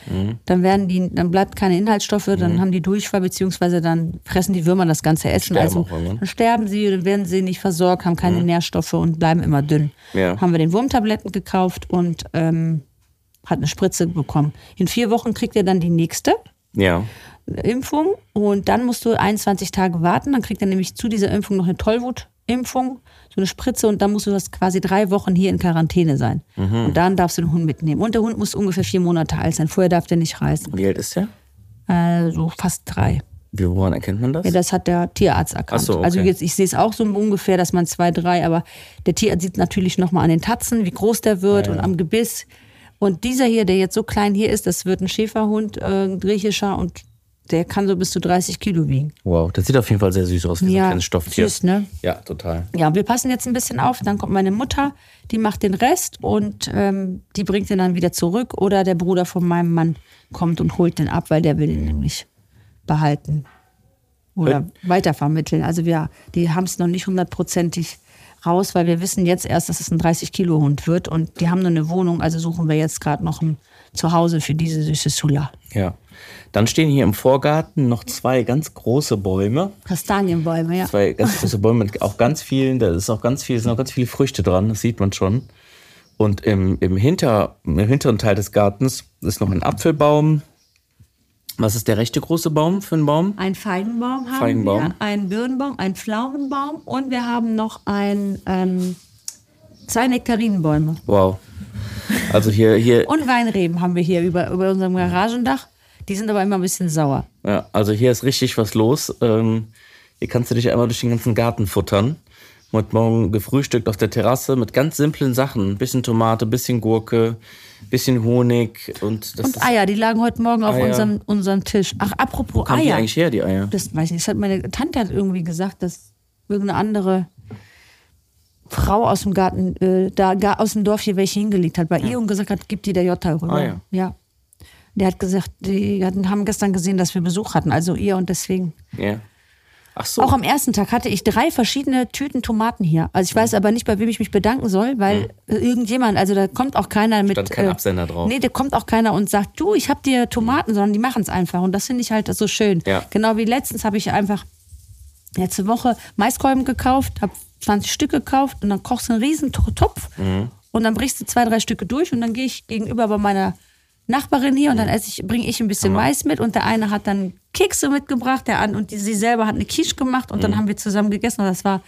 Dann werden die, dann bleibt keine Inhaltsstoffe, dann haben die Durchfall beziehungsweise dann fressen die Würmer das ganze Essen. Sterben also dann sterben sie, dann werden sie nicht versorgt, haben keine Nährstoffe und bleiben immer dünn. Ja. Haben wir den Wurmtabletten gekauft und ähm, hat eine Spritze bekommen. In vier Wochen kriegt er dann die nächste. Ja. Impfung und dann musst du 21 Tage warten. Dann kriegt er nämlich zu dieser Impfung noch eine Tollwutimpfung, so eine Spritze und dann musst du das quasi drei Wochen hier in Quarantäne sein. Und dann darfst du den Hund mitnehmen. Und der Hund muss ungefähr vier Monate alt sein. Vorher darf der nicht reisen. Wie alt ist der? Äh, so fast drei. Wie, woran erkennt man das? Ja, das hat der Tierarzt erkannt. So, okay. Also jetzt, ich sehe es auch so ungefähr, dass man zwei, drei, aber der Tierarzt sieht natürlich nochmal an den Tatzen, wie groß der wird und am Gebiss. Und dieser hier, der jetzt so klein hier ist, das wird ein Schäferhund, äh, ein griechischer und der kann so bis zu 30 Kilo wiegen. wow, das sieht auf jeden Fall sehr süß aus, wie so ein Ja, kleines Stofftier. süß, ne? Ja, total. Ja, wir passen jetzt ein bisschen auf. Dann kommt meine Mutter, die macht den Rest und ähm, die bringt den dann wieder zurück. Oder der Bruder von meinem Mann kommt und holt den ab, weil der will den nämlich behalten oder weitervermitteln. Also wir, die haben es noch nicht hundertprozentig raus, weil wir wissen jetzt erst, dass es ein 30-Kilo-Hund wird und die haben nur eine Wohnung. Also suchen wir jetzt gerade noch ein Zuhause für diese süße Sula. Ja. Dann stehen hier im Vorgarten noch zwei ganz große Bäume. Kastanienbäume, ja. Zwei ganz große Bäume mit auch ganz vielen, da ist auch ganz viel, sind auch ganz viele Früchte dran, das sieht man schon. Und im, im, Hinter, im hinteren Teil des Gartens ist noch ein Apfelbaum. Was ist der rechte große Baum für einen Baum? Ein Feigenbaum haben Feigenbaum. wir, einen Birnbaum, einen Pflaumenbaum und wir haben noch ein, ähm, zwei Nektarinenbäume. Wow. Also hier, hier, Und Weinreben haben wir hier über, über unserem Garagendach. Die sind aber immer ein bisschen sauer. ja, also hier ist richtig was los. Ähm, hier kannst du dich einmal durch den ganzen Garten futtern. Heute Morgen gefrühstückt auf der Terrasse mit ganz simplen Sachen. Bisschen Tomate, bisschen Gurke, bisschen Honig und das Und Eier, die lagen heute Morgen auf Eier. unserem, unserem Tisch. Ach, apropos die Eier. eigentlich her, die Eier? Das weiß ich nicht. Das hat meine Tante hat irgendwie gesagt, dass irgendeine andere Frau aus dem Garten, äh, da aus dem Dorf hier welche hingelegt hat bei ihr und gesagt hat, gib die der Jota rüber. Ah, ja. ja. Der hat gesagt, die haben gestern gesehen, dass wir Besuch hatten, also ihr und deswegen. Ja. Ach so. Auch am ersten Tag hatte ich drei verschiedene Tüten Tomaten hier. Also ich weiß aber nicht, bei wem ich mich bedanken soll, weil äh, irgendjemand, also da kommt auch keiner mit. Hm. Stand kein äh, Absender drauf. Nee, da kommt auch keiner und sagt, du, ich habe dir Tomaten, sondern die machen es einfach. Und das finde ich halt so schön. Ja. Genau wie letztens habe ich einfach letzte Woche Maiskolben gekauft, habe 20 Stück gekauft und dann kochst du einen riesen To- Topf Mhm. und dann brichst du zwei, drei Stücke durch und dann gehe ich gegenüber bei meiner Nachbarin hier und dann esse ich, bringe ich ein bisschen Mais mit und der eine hat dann Kekse mitgebracht, der an und die, sie selber hat eine Quiche gemacht und Mhm. dann haben wir zusammen gegessen und das war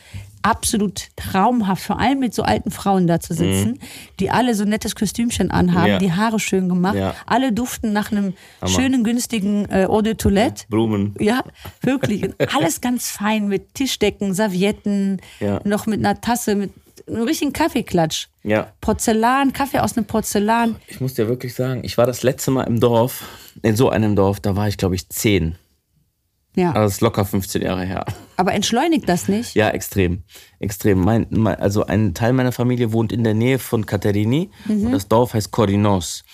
absolut traumhaft, vor allem mit so alten Frauen da zu sitzen, die alle so ein nettes Kostümchen anhaben, Mhm. Ja. die Haare schön gemacht, Ja. alle duften nach einem schönen, günstigen äh, Eau de Toilette. Blumen. Ja, wirklich. Alles ganz fein mit Tischdecken, Servietten, Ja. noch mit einer Tasse mit einen richtigen Kaffeeklatsch. Ja. Porzellan, Kaffee aus einem Porzellan. Ich muss dir wirklich sagen, ich war das letzte Mal im Dorf, in so einem Dorf, da war ich, glaube ich, zehn. Ja. Also das ist locker 15 Jahre her. Aber entschleunigt das nicht? Ja, extrem. Extrem. Mein, mein, also ein Teil meiner Familie wohnt in der Nähe von Caterini Mhm. und das Dorf heißt Corinos.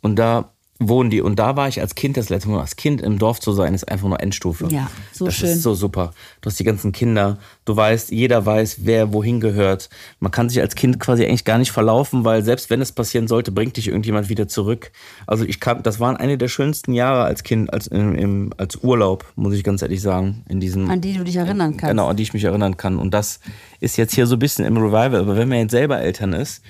Und da wohnen die. Und da war ich als Kind das letzte Mal. Als Kind im Dorf zu sein, ist einfach nur Endstufe. Ja, so das schön. ist so super. Du hast die ganzen Kinder. Du weißt, jeder weiß, wer wohin gehört. Man kann sich als Kind quasi eigentlich gar nicht verlaufen, weil selbst wenn es passieren sollte, bringt dich irgendjemand wieder zurück. Also ich kam, das waren eine der schönsten Jahre als Kind, als, im, im, als Urlaub, muss ich ganz ehrlich sagen. In diesem, An die du dich erinnern kannst. Genau, an die ich mich erinnern kann. Und das ist jetzt hier so ein bisschen im Revival. Aber wenn man jetzt selber Eltern ist,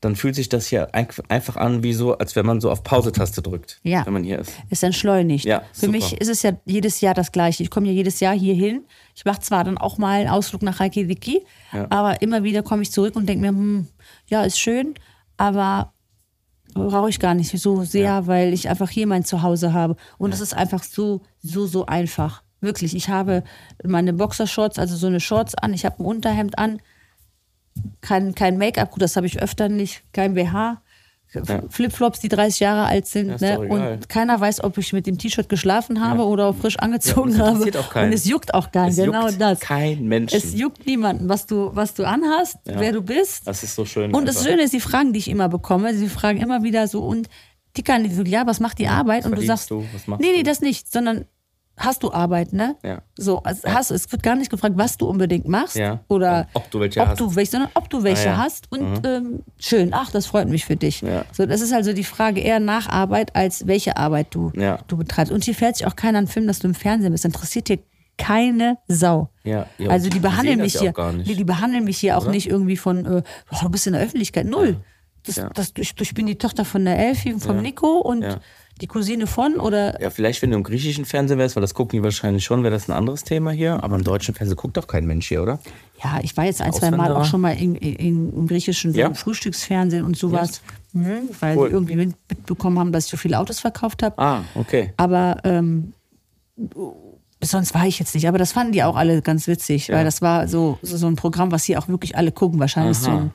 dann fühlt sich das hier ein- einfach an, wie so, als wenn man so auf Pause-Taste drückt, Ja. wenn man hier ist. ist entschleunigt. Ja, Für super. mich ist es ja jedes Jahr das Gleiche. Ich komme ja jedes Jahr hier hin. Ich mache zwar dann auch mal einen Ausflug nach Reykjavik, aber immer wieder komme ich zurück und denke mir, hm, ja, ist schön, aber brauche ich gar nicht so sehr, weil ich einfach hier mein Zuhause habe. Und es ist einfach so, so, so einfach. Wirklich. Ich habe meine Boxershorts, also so eine Shorts an, ich habe ein Unterhemd an, kein, kein Make-up, gut, das habe ich öfter nicht, kein BH. Flipflops, die 30 Jahre alt sind, ne? und keiner weiß, ob ich mit dem T-Shirt geschlafen habe oder auch frisch angezogen Ja, habe. auch keinen. Und es juckt auch keinen, Es genau das. kein Menschen. Es juckt niemanden, was du, was du anhast, wer du bist. Das ist so schön. Und das einfach. Schöne ist, die Fragen, die ich immer bekomme, sie fragen immer wieder so, und die kann die so, ja, was macht die Arbeit? und du sagst, du? Was nee, nee, das nicht, sondern hast du Arbeit, ne? Ja. So, also hast, es wird gar nicht gefragt, was du unbedingt machst Ja. oder ob du welche ob hast. du welche, sondern ob du welche Ah, ja. hast und ähm, schön, ach, das freut mich für dich. Ja. So, das ist also die Frage eher nach Arbeit als welche Arbeit du, Ja. du betreibst. Und hier fährt sich auch keiner an Film, dass du im Fernsehen bist. Interessiert dir keine Sau. Ja, ja, also die behandeln mich ja hier, die, die behandeln mich hier auch nicht irgendwie von, äh, oh, du bist in der Öffentlichkeit. Null. Das, Ja. das, ich, ich bin die Tochter von der Elfi und vom Ja. Nico und Ja. Die Cousine von oder Ja, vielleicht, wenn du im griechischen Fernsehen wärst, weil das gucken die wahrscheinlich schon, wäre das ein anderes Thema hier. Aber im deutschen Fernsehen guckt doch kein Mensch hier, oder? Ja, ich war jetzt ein, zwei Mal auch schon mal in, in, im griechischen Ja? Frühstücksfernsehen und sowas, mhm, weil Cool. die irgendwie mit- mitbekommen haben, dass ich so viele Autos verkauft habe. Ah, okay. Aber ähm, sonst war ich jetzt nicht. Aber das fanden die auch alle ganz witzig, weil das war so, so, so ein Programm, was hier auch wirklich alle gucken. Wahrscheinlich so Aha. ein,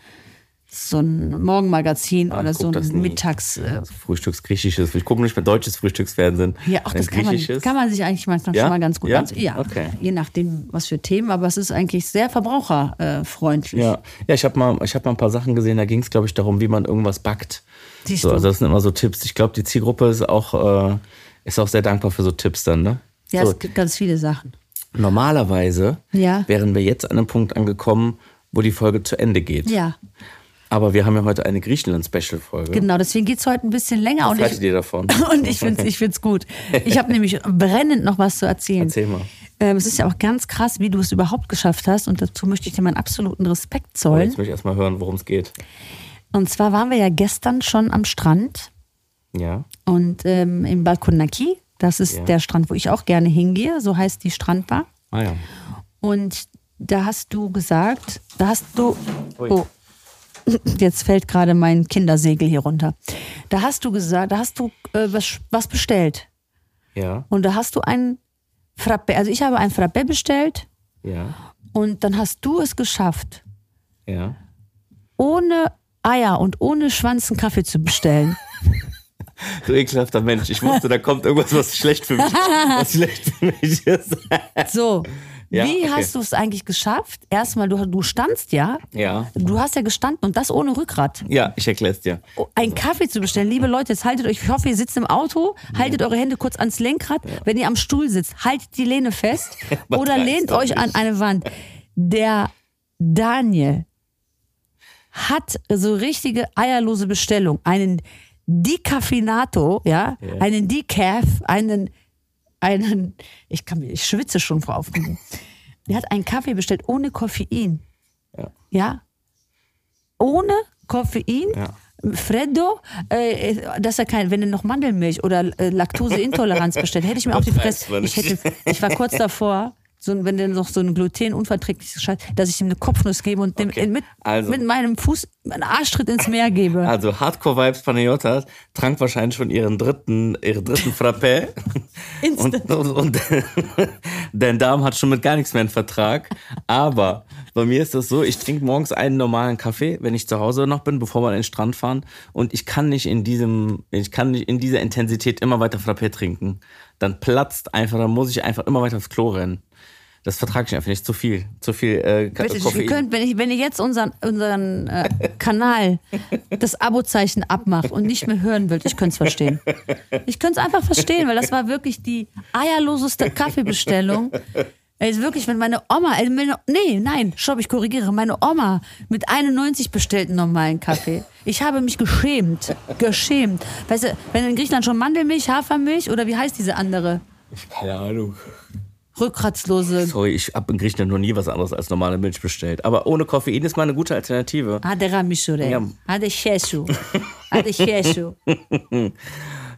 so ein Morgenmagazin Ah, oder so ein. Mittags. Äh, Frühstücksgriechisches. Ich gucke nicht mehr deutsches Frühstücksfernsehen. ja, auch das kann man, griechisches. kann man sich eigentlich manchmal Ja? schon mal ganz gut Ja? ja Okay. Je nachdem, was für Themen, aber es ist eigentlich sehr verbraucherfreundlich. Ja, ja ich habe mal, ich hab mal ein paar Sachen gesehen, da ging es, glaube ich, darum, wie man irgendwas backt. Siehst so, also das sind immer so Tipps. Ich glaube, die Zielgruppe ist auch, äh, ist auch sehr dankbar für so Tipps dann, ne? Ja, so, es gibt ganz viele Sachen. normalerweise Ja. wären wir jetzt an einem Punkt angekommen, wo die Folge zu Ende geht. Ja, Aber wir haben ja heute eine Griechenland-Special-Folge. genau. Deswegen geht es heute ein bisschen länger. Was Und haltet ich, ihr davon? und ich finde es ich find's gut. Ich habe nämlich brennend noch was zu erzählen. Erzähl mal. Ähm, es ist ja auch ganz krass, wie du es überhaupt geschafft hast. Und dazu möchte ich dir meinen absoluten Respekt Oh, zollen. jetzt möchte ich erstmal hören, worum es geht. Und zwar waren wir ja gestern schon am Strand Ja. und ähm, im Balkonaki. Das ist Ja. der Strand, wo ich auch gerne hingehe. So heißt die Strandbar. Ah ja. Und da hast du gesagt, da hast du. Oh, jetzt fällt gerade mein Kindersegel hier runter. Da hast du gesagt, da hast du äh, was, was bestellt. Ja. Und da hast du ein Frappé, also ich habe ein Frappé bestellt Ja. und dann hast du es geschafft, Ja. ohne Eier und ohne Schwanz einen Kaffee zu bestellen. Du ekelhafter Mensch. Ich wusste, da kommt irgendwas, was schlecht für mich, was schlecht für mich ist. So, Ja, wie okay. hast du es eigentlich geschafft? Erstmal, du, du standst ja, Ja. du hast ja gestanden und das ohne Rückgrat. Ja, ich erkläre es dir. Oh, Einen Kaffee zu bestellen. Liebe Leute, jetzt haltet euch, ich hoffe, ihr sitzt im Auto, haltet eure Hände kurz ans Lenkrad. Wenn ihr am Stuhl sitzt, haltet die Lehne fest oder lehnt euch an nicht. eine Wand. Der Daniel hat so richtige eierlose Bestellung. Einen Decaffeinato, ja, Ja. einen Decaf, einen, einen, ich kann ich schwitze schon vor Aufregung. Der hat einen Kaffee bestellt ohne Koffein. Ja. Ja. Ohne Koffein. Ja. Freddo, äh, dass er kein, wenn er noch Mandelmilch oder äh, Laktoseintoleranz bestellt, hätte ich mir auf die Fresse. Ich, hätte, ich war kurz davor, so, wenn der noch so ein glutenunverträgliches Scheiß, dass ich ihm eine Kopfnuss gebe und dem Okay, mit, also. mit meinem Fuß einen Arschtritt ins Meer gebe. Also Hardcore Vibes Panayotas trank wahrscheinlich schon ihren dritten, ihre dritten Frappé. und, und, und, Dein Darm hat schon mit gar nichts mehr einen Vertrag. Aber bei mir ist das so, ich trinke morgens einen normalen Kaffee, wenn ich zu Hause noch bin, bevor wir an den Strand fahren. Und ich kann nicht in diesem, ich kann nicht in dieser Intensität immer weiter Frappé trinken. Dann platzt einfach, dann muss ich einfach immer weiter aufs Klo rennen. Das vertrage ich einfach nicht. Zu viel. Zu viel äh, Bitte, Koffein. könnt, wenn, ich, wenn ihr jetzt unseren, unseren äh, Kanal, das Abo-Zeichen abmacht und nicht mehr hören wollt, ich könnte es verstehen. Ich könnte es einfach verstehen, weil das war wirklich die eierloseste Kaffeebestellung. Also wirklich, wenn meine Oma, also meine, nee, nein, stopp, ich korrigiere, meine Oma mit 91 bestellt einen normalen Kaffee. Ich habe mich geschämt, geschämt. Weißt du, wenn in Griechenland schon Mandelmilch, Hafermilch oder wie heißt diese andere? Keine Ahnung. Rückgratslose. Sorry, ich habe in Griechenland noch nie was anderes als normale Milch bestellt. Aber ohne Koffein ist mal eine gute Alternative. Adera Mishure. Ja. Ade Cheshu. Ade Cheshu.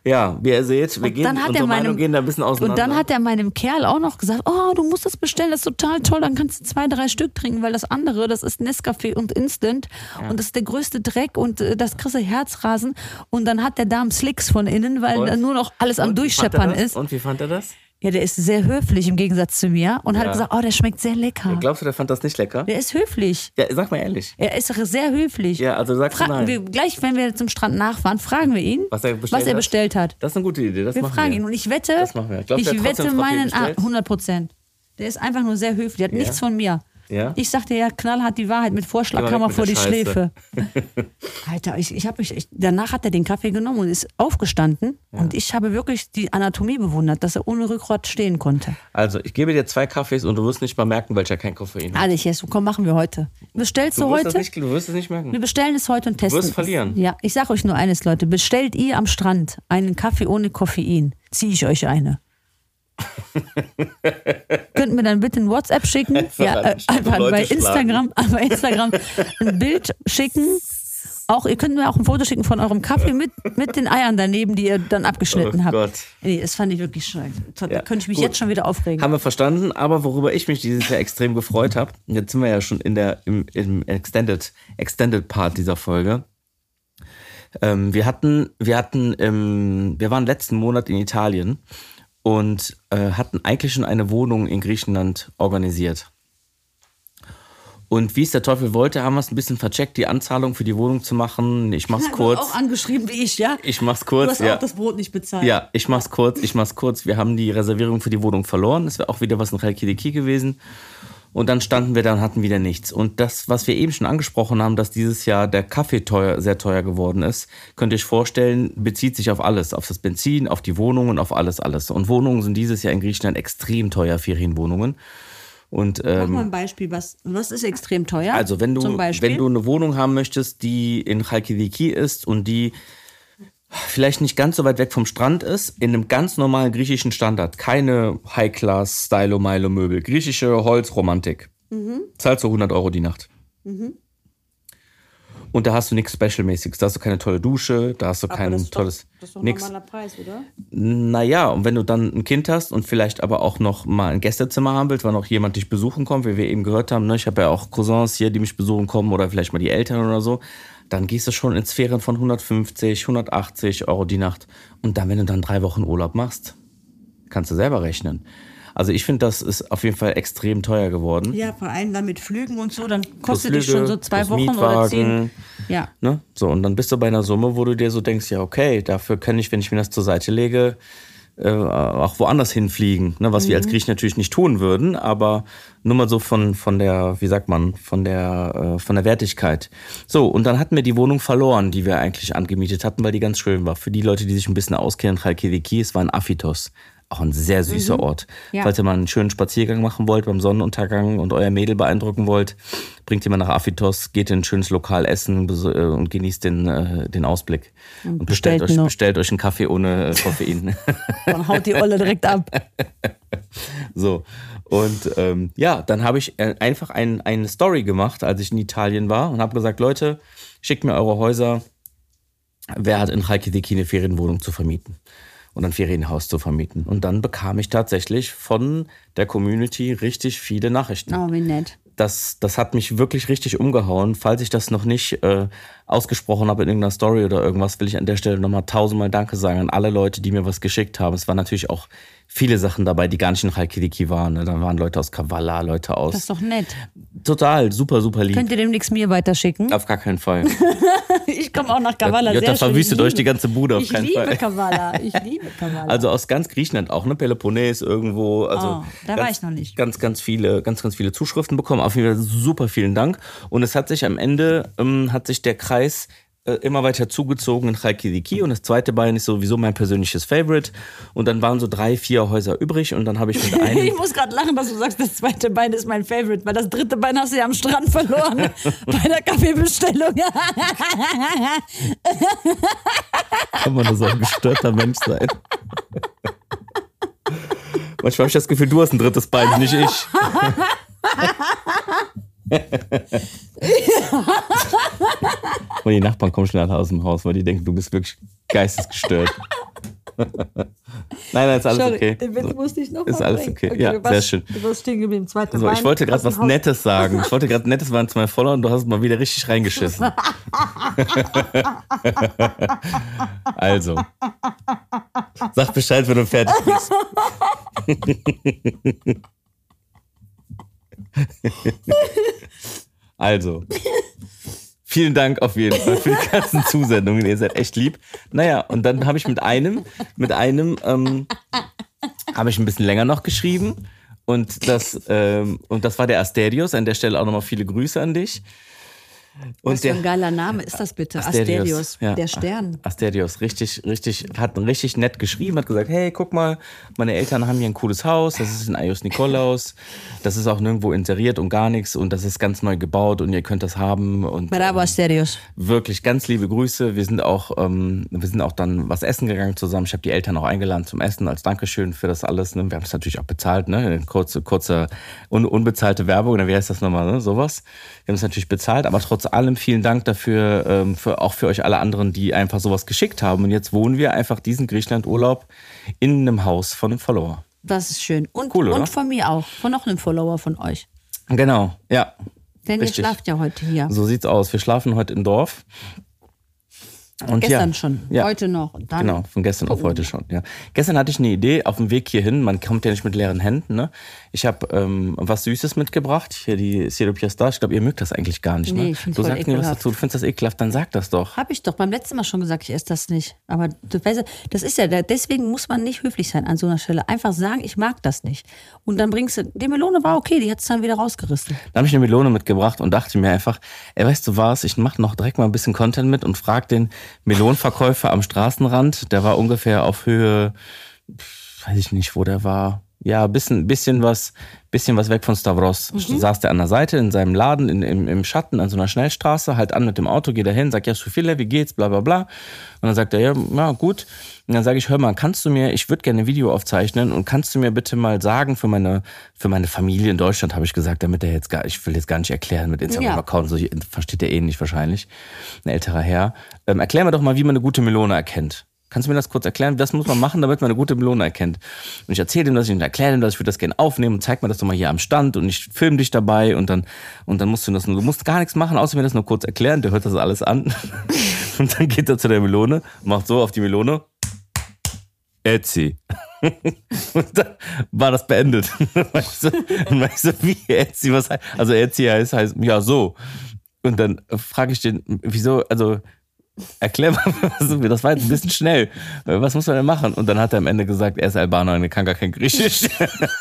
Ja, wie ihr seht, wir gehen, dann hat unsere er meinem- gehen da ein bisschen auseinander. Und dann hat er meinem Kerl auch noch gesagt, oh, du musst das bestellen, das ist total toll, dann kannst du zwei, drei Stück trinken, weil das andere, das ist Nescafé und Instant und das ist der größte Dreck und äh, das kriegst du Herzrasen und dann hat der Darm Slicks von innen, weil Und? nur noch alles am Und er Durchscheppern ist. Und wie fand er das? Ja, der ist sehr höflich im Gegensatz zu mir und hat Ja. gesagt, oh, der schmeckt sehr lecker. Glaubst du, der fand das nicht lecker? Der ist höflich. Ja, sag mal ehrlich. Er ist sehr höflich. Ja, also sagst du Fra nein. wir, gleich, wenn wir zum Strand nachfahren, fragen wir ihn, Was er bestellt hat? bestellt hat. Das ist eine gute Idee. Das Wir machen fragen wir. ihn und ich wette, Das machen wir. Glaubst du, ich hat trotzdem wette Frappé meinen ah, bestellt? 100 Prozent. Der ist einfach nur sehr höflich, der hat nichts von mir. Ja? Ich sagte ja knallhart die Wahrheit mit Vorschlaghammer weg vor die der Schläfe. Alter, ich, ich habe mich, ich, danach hat er den Kaffee genommen und ist aufgestanden und ich habe wirklich die Anatomie bewundert, dass er ohne Rückgrat stehen konnte. Also, ich gebe dir zwei Kaffees und du wirst nicht mal merken, welcher kein Koffein hat. Alle, ich komm, machen wir heute. Bestellst du, Du heute? nicht, du wirst es nicht merken. Wir bestellen es heute und testen. wirst es. verlieren. Ja, ich sage euch nur eines, Leute. Bestellt ihr am Strand einen Kaffee ohne Koffein, ziehe ich euch eine. Könnt mir dann bitte ein WhatsApp schicken, ja, äh, einfach bei. Instagram, bei Instagram ein Bild schicken. Auch, ihr könnt mir auch ein Foto schicken von eurem Kaffee mit, mit den Eiern daneben, die ihr dann abgeschnitten Oh habt. Gott. Nee, das fand ich wirklich schön. Da Ja, könnte ich mich gut. jetzt schon wieder aufregen. Haben wir verstanden, aber worüber ich mich dieses Jahr extrem gefreut habe, jetzt sind wir ja schon in der, im, im Extended, Extended Part dieser Folge. Ähm, wir hatten, wir hatten, ähm, wir waren letzten Monat in Italien und äh, hatten eigentlich schon eine Wohnung in Griechenland organisiert. Und wie es der Teufel wollte, haben wir es ein bisschen vercheckt, die Anzahlung für die Wohnung zu machen. Ich mach's Du hast kurz. auch angeschrieben wie ich, ja? Ich mach's Du kurz. hast ja. auch das Brot nicht bezahlt. Ja, ich mach's kurz, ich mach's kurz. Wir haben die Reservierung für die Wohnung verloren. Es wäre auch wieder was in Reykjavik gewesen. Und dann standen wir da und hatten wieder nichts. Und das, was wir eben schon angesprochen haben, dass dieses Jahr der Kaffee teuer, sehr teuer geworden ist, könnt ihr euch vorstellen, bezieht sich auf alles. Auf das Benzin, auf die Wohnungen, auf alles, alles. Und Wohnungen sind dieses Jahr in Griechenland extrem teuer, Ferienwohnungen. Und Mach ähm, mal ein Beispiel. Was, was ist extrem teuer? also wenn du, wenn du eine Wohnung haben möchtest, die in Chalkidiki ist und die vielleicht nicht ganz so weit weg vom Strand ist, in einem ganz normalen griechischen Standard, keine High-Class Stylo-Milo-Möbel, griechische Holzromantik, Mhm. zahlst du 100 Euro die Nacht. Und da hast du nichts Special-mäßiges, da hast du keine tolle Dusche, da hast du kein das ist doch, tolles, das ist doch nix. normaler Preis, oder? Naja, und wenn du dann ein Kind hast und vielleicht aber auch noch mal ein Gästezimmer haben willst, weil noch jemand dich besuchen kommt, wie wir eben gehört haben, ne? ich habe ja auch Cousins hier, die mich besuchen kommen oder vielleicht mal die Eltern oder so, dann gehst du schon in Sphären von 150, 180 Euro die Nacht. Und dann, wenn du dann drei Wochen Urlaub machst, kannst du selber rechnen. Also ich finde, das ist auf jeden Fall extrem teuer geworden. Ja, vor allem dann mit Flügen und so, dann kostet dich Flüge, schon so zwei Wochen oder Mietwagen. zehn. Ja. Ne? So, und dann bist du bei einer Summe, wo du dir so denkst, ja, okay, dafür kann ich, wenn ich mir das zur Seite lege, äh, auch woanders hinfliegen. Ne? Was wir als Griechen natürlich nicht tun würden, aber nur mal so von, von der, wie sagt man, von der, äh, von der Wertigkeit. So, und dann hatten wir die Wohnung verloren, die wir eigentlich angemietet hatten, weil die ganz schön war. Für die Leute, die sich ein bisschen auskennen, Chalkidiki, es war ein Aphitos. Auch ein sehr süßer Ort. Ja. Falls ihr mal einen schönen Spaziergang machen wollt beim Sonnenuntergang und euer Mädel beeindrucken wollt, bringt ihr mal nach Aphitos, geht in ein schönes Lokal essen äh, und genießt den, äh, den Ausblick. Und, bestellt, bestellt euch, bestellt euch einen Kaffee ohne äh, Koffein. Dann haut die Olle direkt ab. so. Und ähm, ja, dann habe ich einfach ein, eine Story gemacht, als ich in Italien war und habe gesagt, Leute, schickt mir eure Häuser. Wer hat in Chalkidiki eine Ferienwohnung zu vermieten? Und ein Ferienhaus zu vermieten. Und dann bekam ich tatsächlich von der Community richtig viele Nachrichten. Oh, wie nett. das, das hat mich wirklich richtig umgehauen. Falls ich das noch nicht äh, ausgesprochen habe in irgendeiner Story oder irgendwas, will ich an der Stelle nochmal tausendmal Danke sagen an alle Leute, die mir was geschickt haben. Es waren natürlich auch viele Sachen dabei, die gar nicht in Halkidiki waren. Ne? Da waren Leute aus Kavala, Leute aus. Das ist doch nett. Total, super, super lieb. Könnt ihr demnächst mir weiterschicken? Auf gar keinen Fall. ich komme auch nach Kavala. Ja, da verwüstet euch die ganze Bude auf ich keinen liebe Fall. Kavala. Ich liebe Kavala. Also aus ganz Griechenland auch, ne? Peloponnes irgendwo. Also Oh, da ganz, war ich noch nicht. Ganz, ganz viele, ganz, ganz viele Zuschriften bekommen. Auf jeden Fall super vielen Dank. Und es hat sich am Ende, ähm, hat sich der Kreis äh, immer weiter zugezogen in Chalkidiki und das zweite Bein ist sowieso mein persönliches Favorite. Und dann waren so drei, vier Häuser übrig und dann habe ich mit einem. Ich muss gerade lachen, dass du sagst, das zweite Bein ist mein Favorite, weil das dritte Bein hast du ja am Strand verloren bei der Kaffeebestellung. Kann man nur so ein gestörter Mensch sein. Manchmal habe ich das Gefühl, du hast ein drittes Bein, nicht ich. Und die Nachbarn kommen schnell aus dem Haus, weil die denken, du bist wirklich geistesgestört. nein, nein, ist alles Sorry, okay. den Witz musste ich noch Ist alles bringen. okay. Ja, warst, sehr schön. Du warst stehen geblieben, zweite So, Bein. ich wollte gerade was Haus. Nettes sagen. Ich wollte gerade Nettes sagen zu meinen Followern und du hast mal wieder richtig reingeschissen. also, sag Bescheid, wenn du fertig bist. Also, vielen Dank auf jeden Fall für die ganzen Zusendungen. Ihr seid echt lieb. Naja, und dann habe ich mit einem, mit einem, ähm, habe ich ein bisschen länger noch geschrieben. Und das, ähm, und das war der Asterios. An der Stelle auch nochmal viele Grüße an dich. Und Was für ein geiler Name ist das bitte? Asterios, Asterios, ja. der Stern. Asterios, richtig, richtig, hat richtig nett geschrieben, hat gesagt, hey, guck mal, meine Eltern haben hier ein cooles Haus, das ist in Ayos Nikolaus, das ist auch nirgendwo inseriert und gar nichts und das ist ganz neu gebaut und ihr könnt das haben und Bravo, Asterios. wirklich ganz liebe Grüße. Wir sind auch, ähm, wir sind auch dann was essen gegangen zusammen. Ich habe die Eltern auch eingeladen zum Essen als Dankeschön für das alles. Ne? Wir haben es natürlich auch bezahlt, ne? Kurze, kurze un unbezahlte Werbung, oder wie heißt das nochmal, ne? Sowas. Wir haben es natürlich bezahlt, aber trotz allem vielen Dank dafür, ähm, für, auch für euch alle anderen, die einfach sowas geschickt haben. Und jetzt wohnen wir einfach diesen Griechenland-Urlaub in einem Haus von einem Follower. Das ist schön. Und, Cool, und von mir auch. Von noch einem Follower von euch. Genau, ja. Denn Richtig. ihr schlaft ja heute hier. So sieht's aus. Wir schlafen heute im Dorf. Und Gestern ja, schon. Ja. Heute noch. Dann Genau, von gestern auf heute schon. Ja. Gestern hatte ich eine Idee auf dem Weg hierhin. Man kommt ja nicht mit leeren Händen. Ne? Ich habe ähm, was Süßes mitgebracht. Hier die Siropiasta. Ich glaube, ihr mögt das eigentlich gar nicht. Nee, ne? ich find's Du sagst mir was dazu. Du findest das ekelhaft, dann sag das doch. Habe ich doch beim letzten Mal schon gesagt, ich esse das nicht. Aber du weißt, das ist ja, deswegen muss man nicht höflich sein an so einer Stelle. Einfach sagen, ich mag das nicht. Und dann bringst du, die Melone war okay, die hat es dann wieder rausgerissen. Dann habe ich eine Melone mitgebracht und dachte mir einfach, ey, weißt du was, ich mache noch direkt mal ein bisschen Content mit und frag den Melonenverkäufer am Straßenrand. Der war ungefähr auf Höhe, weiß ich nicht, wo der war. Ja, bisschen, bisschen was, bisschen was weg von Stavros. Saß der an der Seite in seinem Laden in, im, im Schatten an so einer Schnellstraße, halt an mit dem Auto, geht er hin, sagt, ja, Sophia, wie geht's, bla, bla, bla. Und dann sagt er, ja, ja, gut. Und dann sage ich, hör mal, kannst du mir, ich würde gerne ein Video aufzeichnen und kannst du mir bitte mal sagen für meine, für meine Familie in Deutschland, habe ich gesagt, damit er jetzt gar, ich will jetzt gar nicht erklären mit Instagram-Account, so versteht er eh nicht wahrscheinlich, ein älterer Herr. Ähm, erklär mir doch mal, wie man eine gute Melone erkennt. Kannst du mir das kurz erklären? Was muss man machen, damit man eine gute Melone erkennt? Und ich erzähle ihm das, ich erkläre ihm das, ich würde das gerne aufnehmen und zeig mir das doch mal hier am Stand und ich filme dich dabei und dann, und dann musst du das, nur- du musst gar nichts machen, außer mir das nur kurz erklären, der hört das alles an. Und dann geht er zu der Melone, macht so auf die Melone, Etsy. Und dann war das beendet. Dann war ich so wie Etsy, was heißt, also Etsy heißt, heißt, ja so. Und dann frage ich den, wieso, also erklär mal, was- das war jetzt ein bisschen schnell. Was muss man denn machen? Und dann hat er am Ende gesagt, er ist Albaner und er kann gar kein Griechisch.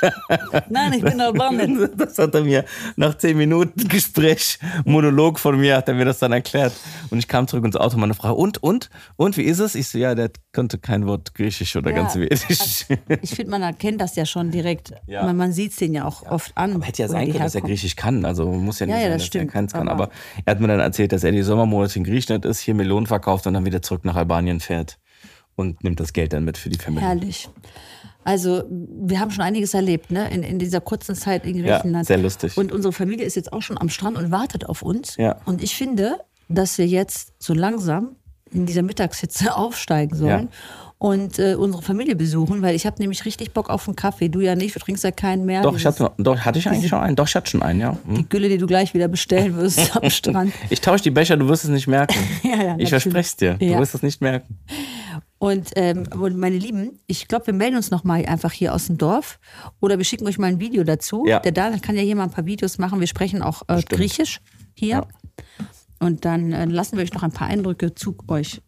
Nein, ich bin Albaner. Das hat er mir nach zehn Minuten Gespräch, Monolog von mir, hat er mir das dann erklärt. Und ich kam zurück ins Auto, meine Frau, und, und, und, wie ist es? Ich so, ja, der konnte kein Wort Griechisch oder Ja. ganz Schwedisch. Ich finde, man erkennt das ja schon direkt. Ja. Man, man sieht es den ja auch oft an. Aber hätte ja sein können, dass er. Griechisch kann. Also muss ja nicht Ja, ja, sein, das dass stimmt. er keins kann. Aber- Aber er hat mir dann erzählt, dass er die Sommermonate in Griechenland ist, hier Melonen verkauft und dann wieder zurück nach Albanien fährt und nimmt das Geld dann mit für die Familie. Herrlich. Also, wir haben schon einiges erlebt, ne? In, in dieser kurzen Zeit in Ja, Griechenland. sehr lustig. Und unsere Familie ist jetzt auch schon am Strand und wartet auf uns. Ja. Und ich finde, dass wir jetzt so langsam in dieser Mittagshitze aufsteigen sollen. und äh, unsere Familie besuchen, weil ich habe nämlich richtig Bock auf einen Kaffee. Du ja nicht, du trinkst ja keinen mehr. Doch, ich hatte, doch hatte ich eigentlich schon einen. Doch, ich hatte schon einen, ja. Hm. Die Gülle, die du gleich wieder bestellen wirst am Strand. Ich tausche die Becher, du wirst es nicht merken. ja, ja, ich verspreche es dir, du Ja. wirst es nicht merken. Und, ähm, und meine Lieben, ich glaube, wir melden uns nochmal einfach hier aus dem Dorf oder wir schicken euch mal ein Video dazu. Ja. Der Daniel kann ja hier mal ein paar Videos machen. Wir sprechen auch äh. Griechisch hier. Ja. Und dann äh, lassen wir euch noch ein paar Eindrücke zu euch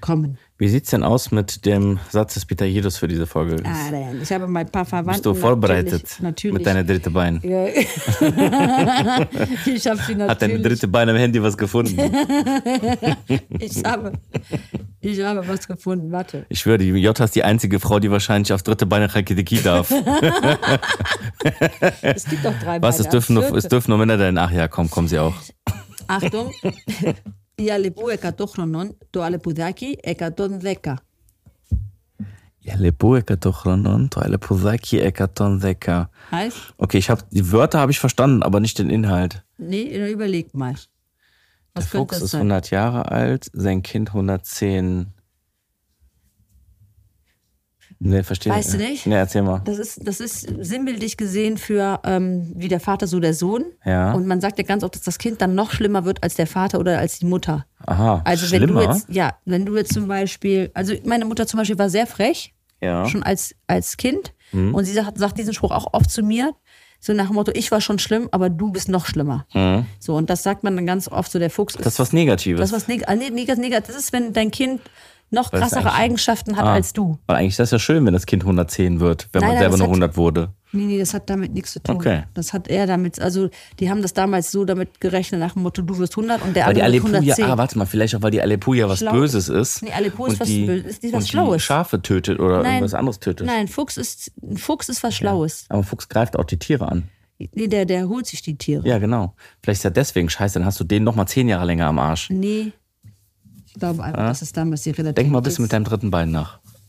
kommen. Wie sieht's denn aus mit dem Satz des Pitajedos für diese Folge? Ah, dann, ich habe mal ein paar Verwandte. Bist du vorbereitet Natürlich. natürlich. mit deinem dritten Bein? Ja. ich habe sie Hat dein natürlich. dritte Bein am Handy was gefunden? Ich habe, ich habe was gefunden. Warte. Ich schwöre, die Jota ist die einzige Frau, die wahrscheinlich auf dritte Beine Rakidiki darf. Es gibt doch drei Was? Es Beine. dürfen, nur, es dürfen nur Männer sein. Ach ja, komm, kommen sie auch. Achtung. Η αλεπού 100 χρονών, το αλεπουδάκι 110. Ja, Lepo Ekatochronon, Toile Posaki Ekaton Deka. Heißt, Okay, ich habe die Wörter habe ich verstanden, aber nicht den Inhalt. nee, überleg mal. Der Was könnte Fuchs das ist sein? 100 Jahre alt, sein Kind 110. Nee, verstehe Weißt du nicht? Nee, erzähl mal. Das ist, das ist sinnbildlich gesehen für ähm, wie der Vater, so der Sohn. Ja. Und man sagt ja ganz oft, dass das Kind dann noch schlimmer wird als der Vater oder als die Mutter. Aha, Also wenn schlimmer. du jetzt, ja, wenn du jetzt zum Beispiel, also meine Mutter zum Beispiel war sehr frech, ja. schon als, als Kind. Mhm. Und sie sagt, sagt diesen Spruch auch oft zu mir. So nach dem Motto, ich war schon schlimm, aber du bist noch schlimmer. So, und das sagt man dann ganz oft, so der Fuchs ist. Mhm. Das ist was Negatives. Das ist was neg ah, nee, neg neg das ist, wenn dein Kind noch Weil krassere Eigenschaften hat Ah, als du. Weil eigentlich ist das ja schön, wenn das Kind 110 wird, wenn Nein, man nein, selber nur hat- 100 wurde. Nee, nee, das hat damit nichts zu tun. Okay. Das hat er damit, also die haben das damals so damit gerechnet, nach dem Motto, du wirst 100 und der Weil die andere wird Alepuja, 110. ah, warte mal, vielleicht auch, weil die Alepuja was Schlau. Böses ist. Nee, Aleppo ist was die, Böses, ist die was und die Schlaues. Schafe tötet oder Nein. irgendwas anderes tötet. Nein, Fuchs ist, ein Fuchs ist was Schlaues. Aber ein Fuchs greift auch die Tiere an. Nee, der, der holt sich die Tiere. Ja, genau. Vielleicht ist ja deswegen scheiße, dann hast du den noch mal zehn Jahre länger am Arsch. Nee. Ich glaube einfach, das ist damals die Relativität. Denk mal ein bisschen mit deinem dritten Bein nach.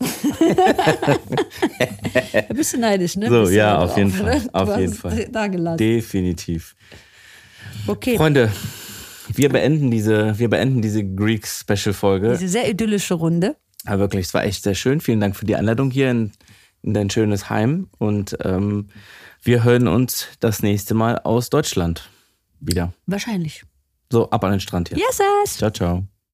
Ein bisschen neidisch, ne? So, ja, da auf jeden Fall. ne? Auf jeden Fall. es Da gelassen. Definitiv. Okay, Freunde, wir beenden diese, wir beenden diese Greek Special Folge. diese sehr idyllische Runde. Ja, wirklich, es war echt sehr schön. Vielen Dank für die Einladung hier in, in dein schönes Heim. Und ähm, wir hören uns das nächste Mal aus Deutschland wieder. Wahrscheinlich. So, ab an den Strand hier. Yes, yes. Ciao, ciao.